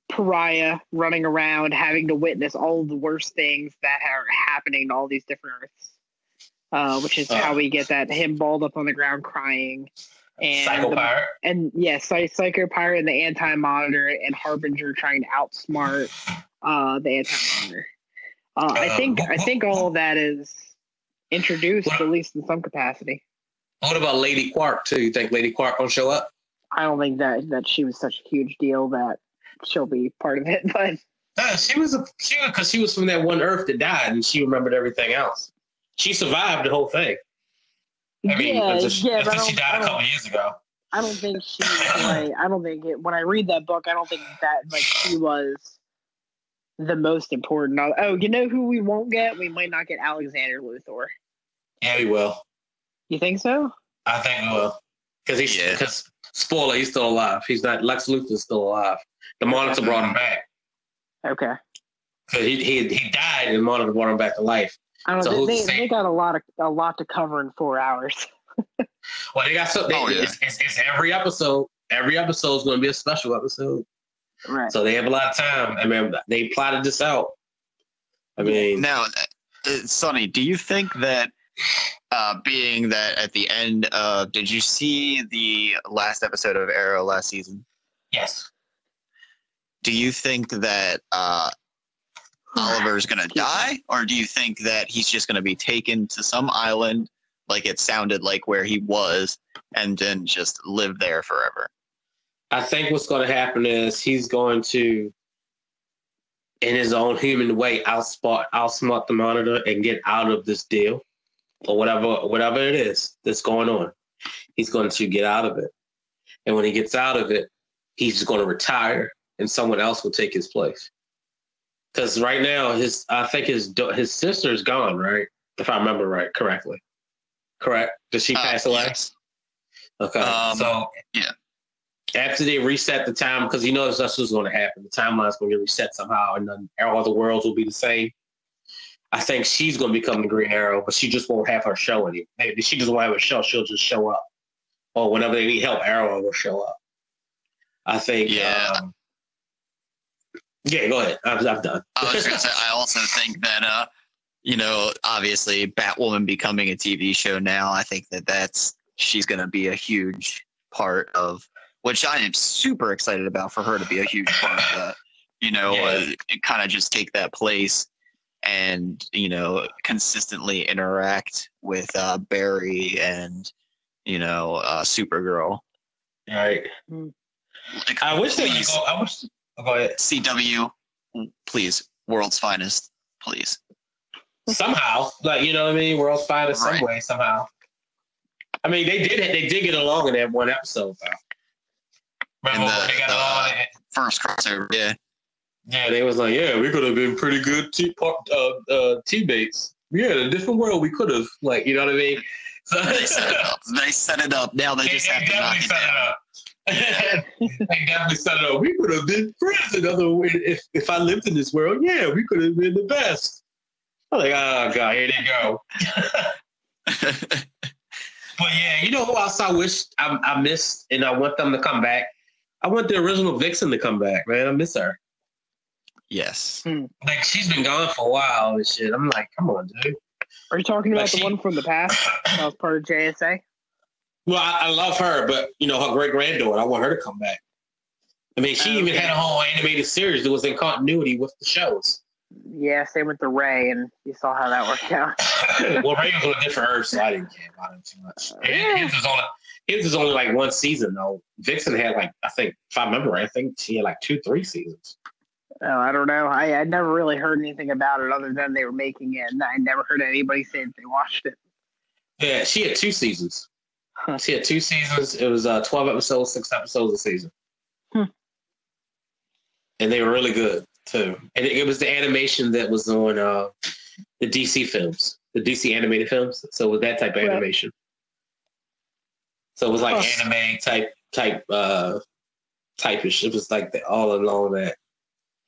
Pariah running around, having to witness all the worst things that are happening to all these different Earths. Uh, which is how Uh. we get that him balled up on the ground crying, and Psycho the- and yes, Psy- Psycho Pirate and the Anti Monitor and Harbinger trying to outsmart uh, the Anti Monitor. Uh, I Uh, think I think all of that is introduced at least in some capacity. What about Lady Quark too? You think Lady Quark gonna show up? I don't think that that she was such a huge deal that she'll be part of it, but Uh, she was a she because she was from that one Earth that died, and she remembered everything else. She survived the whole thing. I mean, yeah, just- yeah, but I she don't, I, died a couple years ago. I don't think she like I don't think it when I read that book, I don't think that like she was the most important. Oh, you know who we won't get? We might not get Alexander Luthor. Yeah, we will. You think so? I think we will. Because he's Yeah. because spoiler, he's still alive. He's not Lex Luthor's still alive. The Monitor brought him back Okay. because he, he he died, and the Monitor brought him back to life. I don't So know. They, to they, got a lot of a lot to cover in four hours. Well, they got something. Oh, yeah. it's, it's, it's every episode. Every episode is going to be a special episode, Right. so they have a lot of time. I mean, they plotted this out. I mean, Now, uh, Sonny, do you think that uh, being that at the end of, did you see the last episode of Arrow last season? yes. Do you think that uh, Oliver's gonna die, or do you think that he's just gonna be taken to some island, like it sounded like where he was, and then just live there forever? I think what's going to happen is he's going to, in his own human way, outsmart outsmart the monitor and get out of this deal, or whatever whatever it is that's going on. He's going to get out of it, and when he gets out of it, he's just going to retire, and someone else will take his place. Because right now, his I think his his sister's gone, right? If I remember right correctly. Correct? Did she Uh, pass away? yes. Okay. Um, so yeah. After they reset the time, because you know that's what's going to happen. The timeline's going to get reset somehow, and then all the worlds will be the same. I think she's going to become the Green Arrow, but she just won't have her show anymore. Maybe she just won't have a show. She'll just show up, or whenever they need help, Arrow will show up. I think. Yeah. Um, yeah. Go ahead. I'm, I'm done. I was gonna say, I also think that, uh, you know, obviously Batwoman becoming a TV show now, I think that that's she's gonna be a huge part of, which I am super excited about for her to be a huge part of that. You know, Yeah. uh, kind of just take that place and you know consistently interact with uh, Barry and you know uh, Supergirl. Right. Like, I wish they would please, go. I wish. oh, Go ahead. CW, please, world's finest, please. somehow, like you know what I mean. World's finest some Right. way somehow. I mean, they did they did get along in that one episode though. Remember In the- they got the- along? First crossover, yeah. Yeah, they was like, yeah, we could have been pretty good te- uh, uh, teammates. Yeah, in a different world, we could have, like, you know what I mean? So, They set it up. They set it up. Now they They, just they have to knock it down. they definitely set it up. We could have been friends. In other words, if if I lived in this world, yeah, we could have been the best. I'm like, oh god, here they go. But yeah, you know who else I wish I, I missed and I want them to come back? I want the original Vixen to come back, man. I miss her. Yes. Hmm. Like she's been gone for a while and shit. I'm like, come on, dude. Are you talking about Like the she- one from the past that was part of JSA? Well, I, I love her, but you know, her great granddaughter, I want her to come back. I mean, she oh, even Okay. had a whole animated series that was in continuity with the shows. Yeah, same with the Ray, and you saw how that worked out. well, Ray was on a different Earth, so I didn't care about him too much. Yeah. His was only his was only like one season though. Vixen had like I think if I remember right, I think she had like two, three seasons. Oh, I don't know. I I never really heard anything about it other than they were making it, and I never heard anybody say that they watched it. Yeah, she had two seasons. Huh. She had two seasons. It was uh, twelve episodes, six episodes a season, Hmm. and they were really good too. And it, it was the animation that was on uh, the DC films, the DC animated films. So it was that type of Right. animation. So it was like Huh. anime type type uh typish. It was like the, all along that.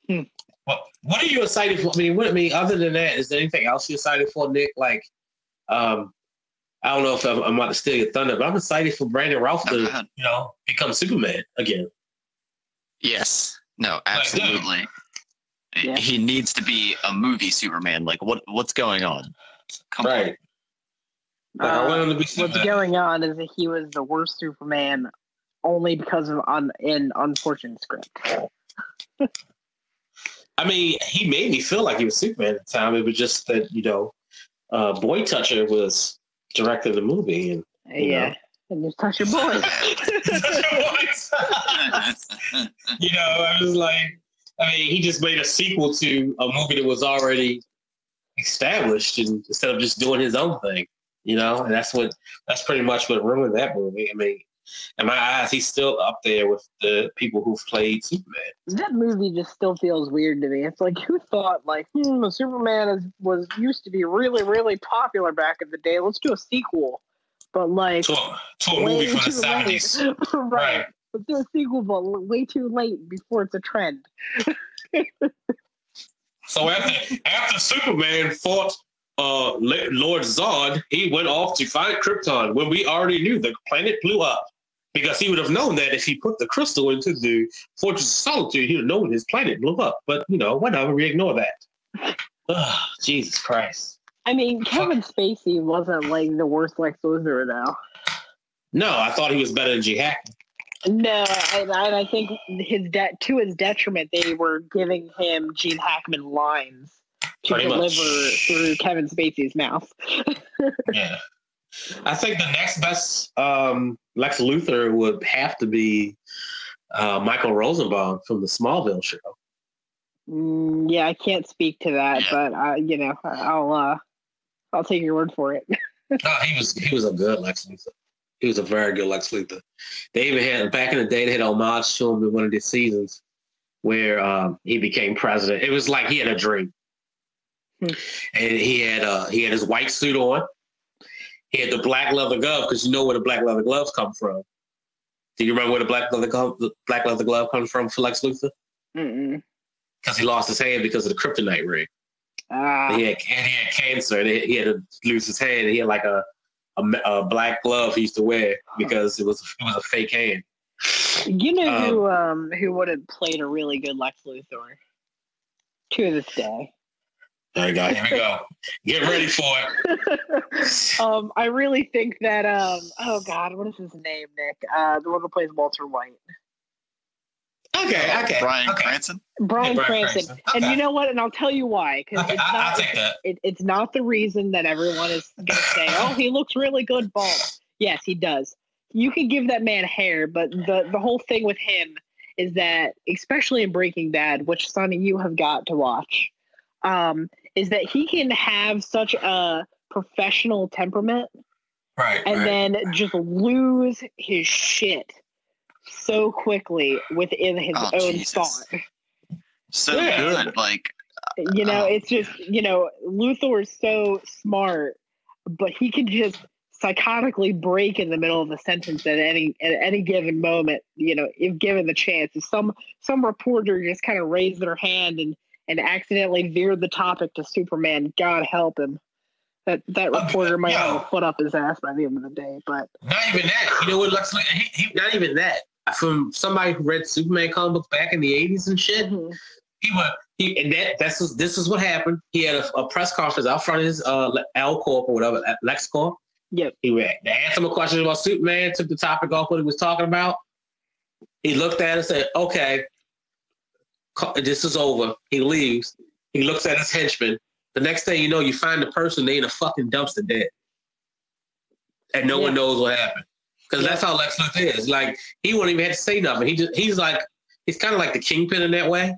Hmm. What What are you excited for? I mean, what I mean, other than that, is there anything else you're excited for, Nick? Like, um, I don't know if I'm, I'm about to steal your thunder, but I'm excited for Brandon Routh Oh, to, ahead. you know, become Superman again. Yes. No, Like, absolutely. Yeah. He needs to be a movie Superman. Like what what's going on? Come on. Right. Like, I Uh, want him to be What's going on is that he was the worst Superman only because of un, an unfortunate script. I mean, he made me feel like he was Superman at the time. It was just that, you know, uh, Boy Toucher was directing the movie. And Yeah. And just touch your boy. you know, I was like, I mean, he just made a sequel to a movie that was already established, and instead of just doing his own thing, you know, and that's what that's pretty much what ruined that movie. I mean, in my eyes, he's still up there with the people who've played Superman. that movie just still feels weird to me. It's like who thought like, hmm, Superman is, was used to be really, really popular back in the day. Let's do a sequel. But like To a, to a movie from the seventies, right. right? Let's do a sequel, but way too late before it's a trend. So after after Superman fought uh, Lord Zod, he went off to find Krypton when we already knew the planet blew up. Because he would have known that if he put the crystal into the Fortress of Solitude, he would have known his planet blew up. But you know, whatever, we ignore that. Ugh, Jesus Christ. I mean, Kevin Spacey wasn't like the worst Lex Luthor though. No, I thought he was better than G Hack. No, and, and I think his de- to his detriment, they were giving him Gene Hackman lines to Pretty deliver much. through Kevin Spacey's mouth. Yeah. I think the next best um, Lex Luthor would have to be uh, Michael Rosenbaum from the Smallville show. Mm, yeah, I can't speak to that, but uh, you know, I'll uh, I'll take your word for it. No, he was he was a good Lex Luthor. He was a very good Lex Luthor. They even had back in the day they had homage to him in one of the seasons where um, he became president. It was like he had a dream, Hmm. and he had uh, he had his white suit on. He had the black leather glove because you know where the black leather gloves come from. Do you remember where the black leather glove, black leather glove comes from for Lex Luthor? Because he lost his hand because of the kryptonite ring. Ah, He had and he had cancer. And he had to lose his hand. And he had like a, a a black glove he used to wear because it was it was a fake hand. you know who um who would have played a really good Lex Luthor to this day. There you go. Here we go. Get ready for it. um, I really think that um oh god, what is his name, Nick? Uh, the one who plays Walter White. Okay. Okay. Bryan okay. Cranston. Brian Bryan Cranston. Cranston. And you know what? And I'll tell you why. Because Okay, it's, I, I'll not, take that. it, it's not the reason that everyone is going to say, oh, he looks really good bald. Yes, he does. You can give that man hair, but the, the whole thing with him is that, especially in Breaking Bad, which Sonny, you have got to watch, um, is that he can have such a professional temperament Right. and right. then just lose his shit so quickly within his Oh, own Jesus. thought. So Yeah. good. Like You know, Oh. it's just you know, Luthor is so smart, but he can just psychotically break in the middle of a sentence at any at any given moment. You know, if given the chance, if some some reporter just kind of raised their hand and and accidentally veered the topic to Superman, God help him. That that Oh, reporter might have a foot up his ass by the end of the day, but Not even that. You know what Lex Luthor? He, he, not even that. From somebody who read Superman comic books back in the '80s and shit. Mhm. He went. He and that. That's this is what happened. He had a, a press conference out front of his uh, L Corp or whatever Lex Corp. Yep. He went. They asked him a question about Superman. Took the topic off what he was talking about. He looked at it and said, "Okay, this is over." He leaves. He looks at his henchman. The next thing you know, you find the person they in a fucking dumpster dead, and no one knows what happened. Because that's how Lex Luthor is. Like he won't even have to say nothing. He just he's like he's kind of like the kingpin in that way,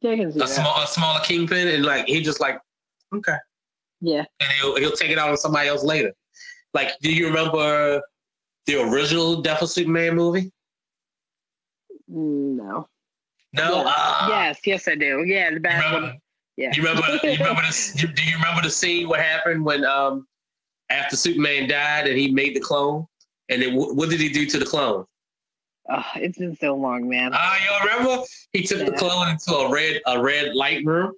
yeah, I can see a that. small a smaller kingpin, and like he just like okay, yeah. and he'll he'll take it out on somebody else later. Like, do you remember the original Death of Superman movie? Mm, No. No. Yeah. Ah. yes, yes, I do. Yeah, the You one. Yeah. you remember? You remember this? Do you remember the scene? What happened when um after Superman died and he made the clone? And then wh- what did he do to the clone? Uh, it's been so long, man. Ah, y'all remember? He took the clone into a red a red light room,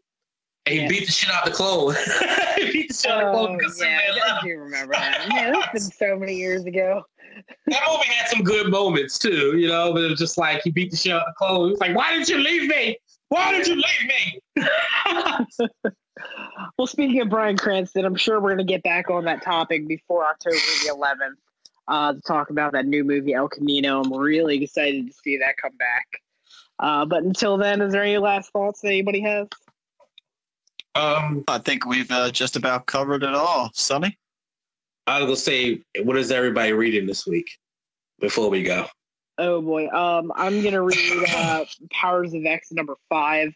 he Yeah. beat the shit out of the clothes. he beat the shit out of the clone Oh, yeah, I do remember that. Man, that's been so many years ago. That movie had some good moments too, you know. But it was just like he beat the shit out of the clothes. He was like, "Why did you leave me? Why did you leave me?" Well, speaking of Bryan Cranston, I'm sure we're going to get back on that topic before October the 11th uh, to talk about that new movie El Camino. I'm really excited to see that come back. Uh, but until then, is there any last thoughts that anybody has? Um, I think we've uh, just about covered it all. Sonny? I will say, what is everybody reading this week? Before we go, Oh boy, um, I'm gonna read uh, Powers of X number five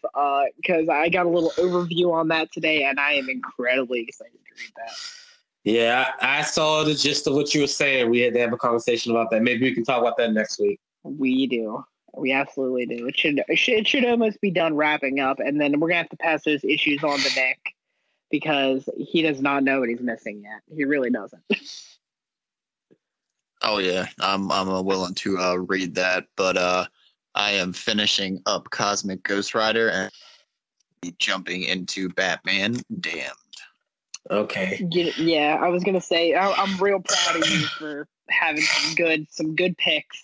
because I got a little overview on that today, and I am incredibly excited to read that. yeah, I, I saw the gist of what you were saying. We had to have a conversation about that. Maybe we can talk about that next week. We do. We absolutely do. It should, it should it should almost be done wrapping up, and then we're gonna have to pass those issues on to Nick because he does not know what he's missing yet. He really doesn't. Oh yeah, I'm I'm uh, willing to uh, read that, but uh, I am finishing up Cosmic Ghost Rider and jumping into Batman Damned. Okay. Yeah, I was gonna say I, I'm real proud of you for having some good some good picks.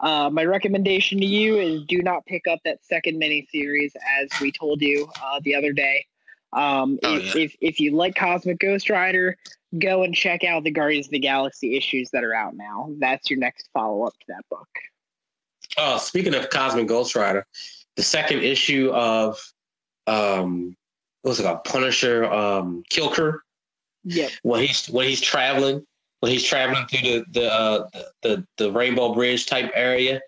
Uh, my recommendation to you is do not pick up that second miniseries as we told you uh, the other day. Um, Oh, if, yeah. if if you like Cosmic Ghost Rider, go and check out the Guardians of the Galaxy issues that are out now. That's your next follow up to that book. Oh, speaking of Cosmic Ghost Rider, the second issue of um, what was it called? Punisher, um, Kill Krew. Yep. when he's when he's traveling when he's traveling through the the uh, the, the Rainbow Bridge type area.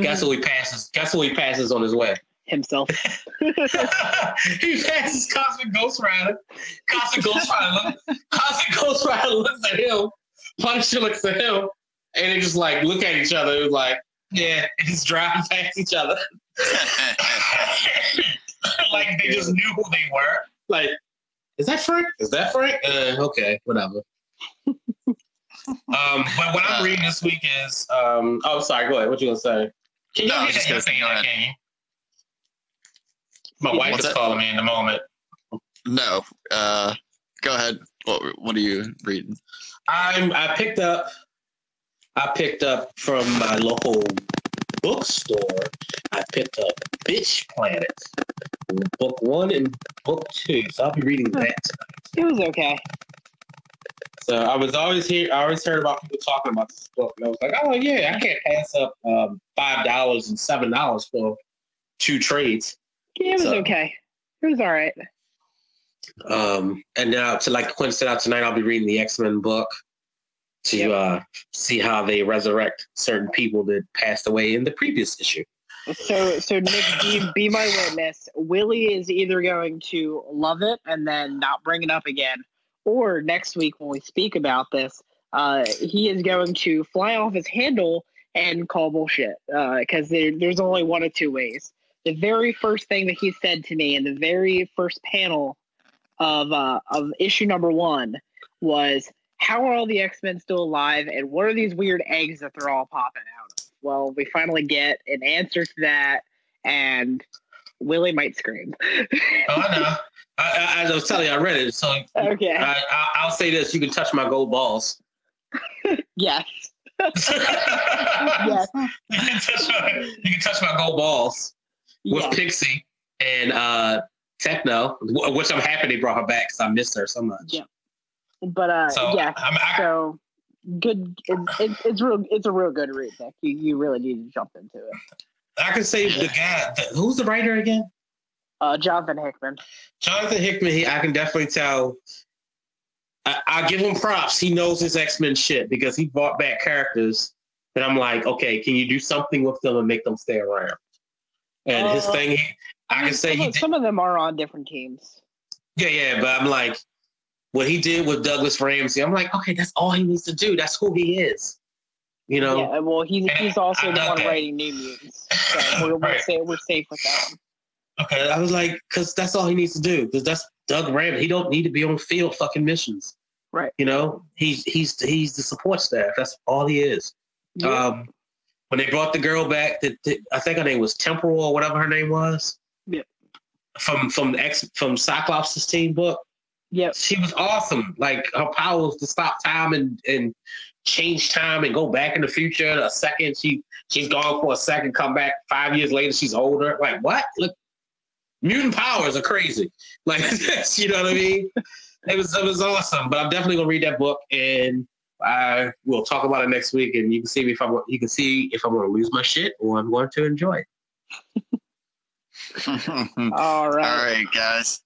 Guess Mhm. who he passes? Guess who he passes on his way? Himself. he passes Cosmic Ghost Rider. Cosmic Ghost Rider. Cosmic Ghost Rider looks at him. Punisher looks at him, and they just like look at each other. Like, yeah, and just driving past each other. like they just knew who they were. Like, is that Frank? Is that Frank? Uh, okay, whatever. Um, but what I'm reading this week is um. Oh, sorry. Go ahead. What you gonna say? Can you No, I hear was just that gonna thing? say, go ahead. Can you? My wife What's is that? calling me in a moment. no, uh, go ahead. What what are you reading? I'm. I picked up. I picked up from my local bookstore. I picked up Bitch Planet, book one and book two. So I'll be reading that. It was okay. So I was always here. I always heard about people talking about this book, and I was like, "Oh yeah, I can't pass up um, five dollars and seven dollars for two trades." It was So- okay. It was all right. Um, and now, to like Quinn said out tonight, I'll be reading the X Men book to Yep. uh, see how they resurrect certain people that passed away in the previous issue. So, so Nick, be, be my witness. Willie is either going to love it and then not bring it up again, or next week when we speak about this, uh, he is going to fly off his handle and call bullshit. Because there, there's only one of two ways. The very first thing that he said to me in the very first panel of uh, of issue number one was, "How are all the X Men still alive? And what are these weird eggs that they're all popping out of?" Well, we finally get an answer to that, and Willie might scream. Oh, I know. I, I, as I was telling you, I read it. So okay. I, I, I'll say this: you can touch my gold balls. yes. yes. You can touch my, you can touch my gold balls with Yes. Pixie and uh, Techno, which I'm happy they brought her back because I missed her so much. Yeah. But uh, So yeah. I'm, I, So good. It's, it's, it's real. It's a real good read, Nick. You you really need to jump into it. I can say the guy. The, who's the writer again? Uh, Jonathan Hickman. Jonathan Hickman. He, I can definitely tell. I, I give him props. He knows his X Men shit because he brought back characters that I'm like, okay, can you do something with them and make them stay around? And his Uh, thing, he, I can say some, he of, did, some of them are on different teams. Yeah, yeah, but I'm like, what he did with Douglas Ramsey, I'm like, okay, that's all he needs to do. That's who he is. You know? Yeah. Well, he's And he's also I the one that. writing New Mutants. So we're, we're, safe, we're safe with that. Okay, I was like, because that's all he needs to do. Because that's Doug Ramsey. He don't need to be on field fucking missions. Right. You know, he's he's he's the support staff. That's all he is. Yeah. Um, when they brought the girl back, that I think her name was Temporal or whatever her name was. Yep. From from the X from Cyclops' team book, Yep. she was awesome. Like her power was to stop time and and change time and go back in the future. A second, she she's gone for a second, come back five years later, she's older. Like what? Look, mutant powers are crazy. Like you know what I mean? It was it was awesome. But I'm definitely gonna read that book and I will talk about it next week. And you can see if I'm you can see if I'm gonna lose my shit or I'm going to enjoy it. All All right. right, guys.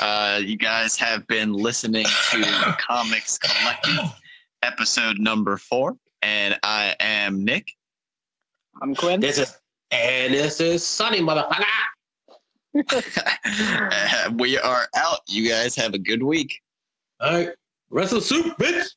Uh, you guys have been listening to Comics Collective, episode number four, and I am Nick. I'm Quinn. This is and this is Sunny motherfucker. We are out. You guys have a good week. All right, wrestle soup, bitch.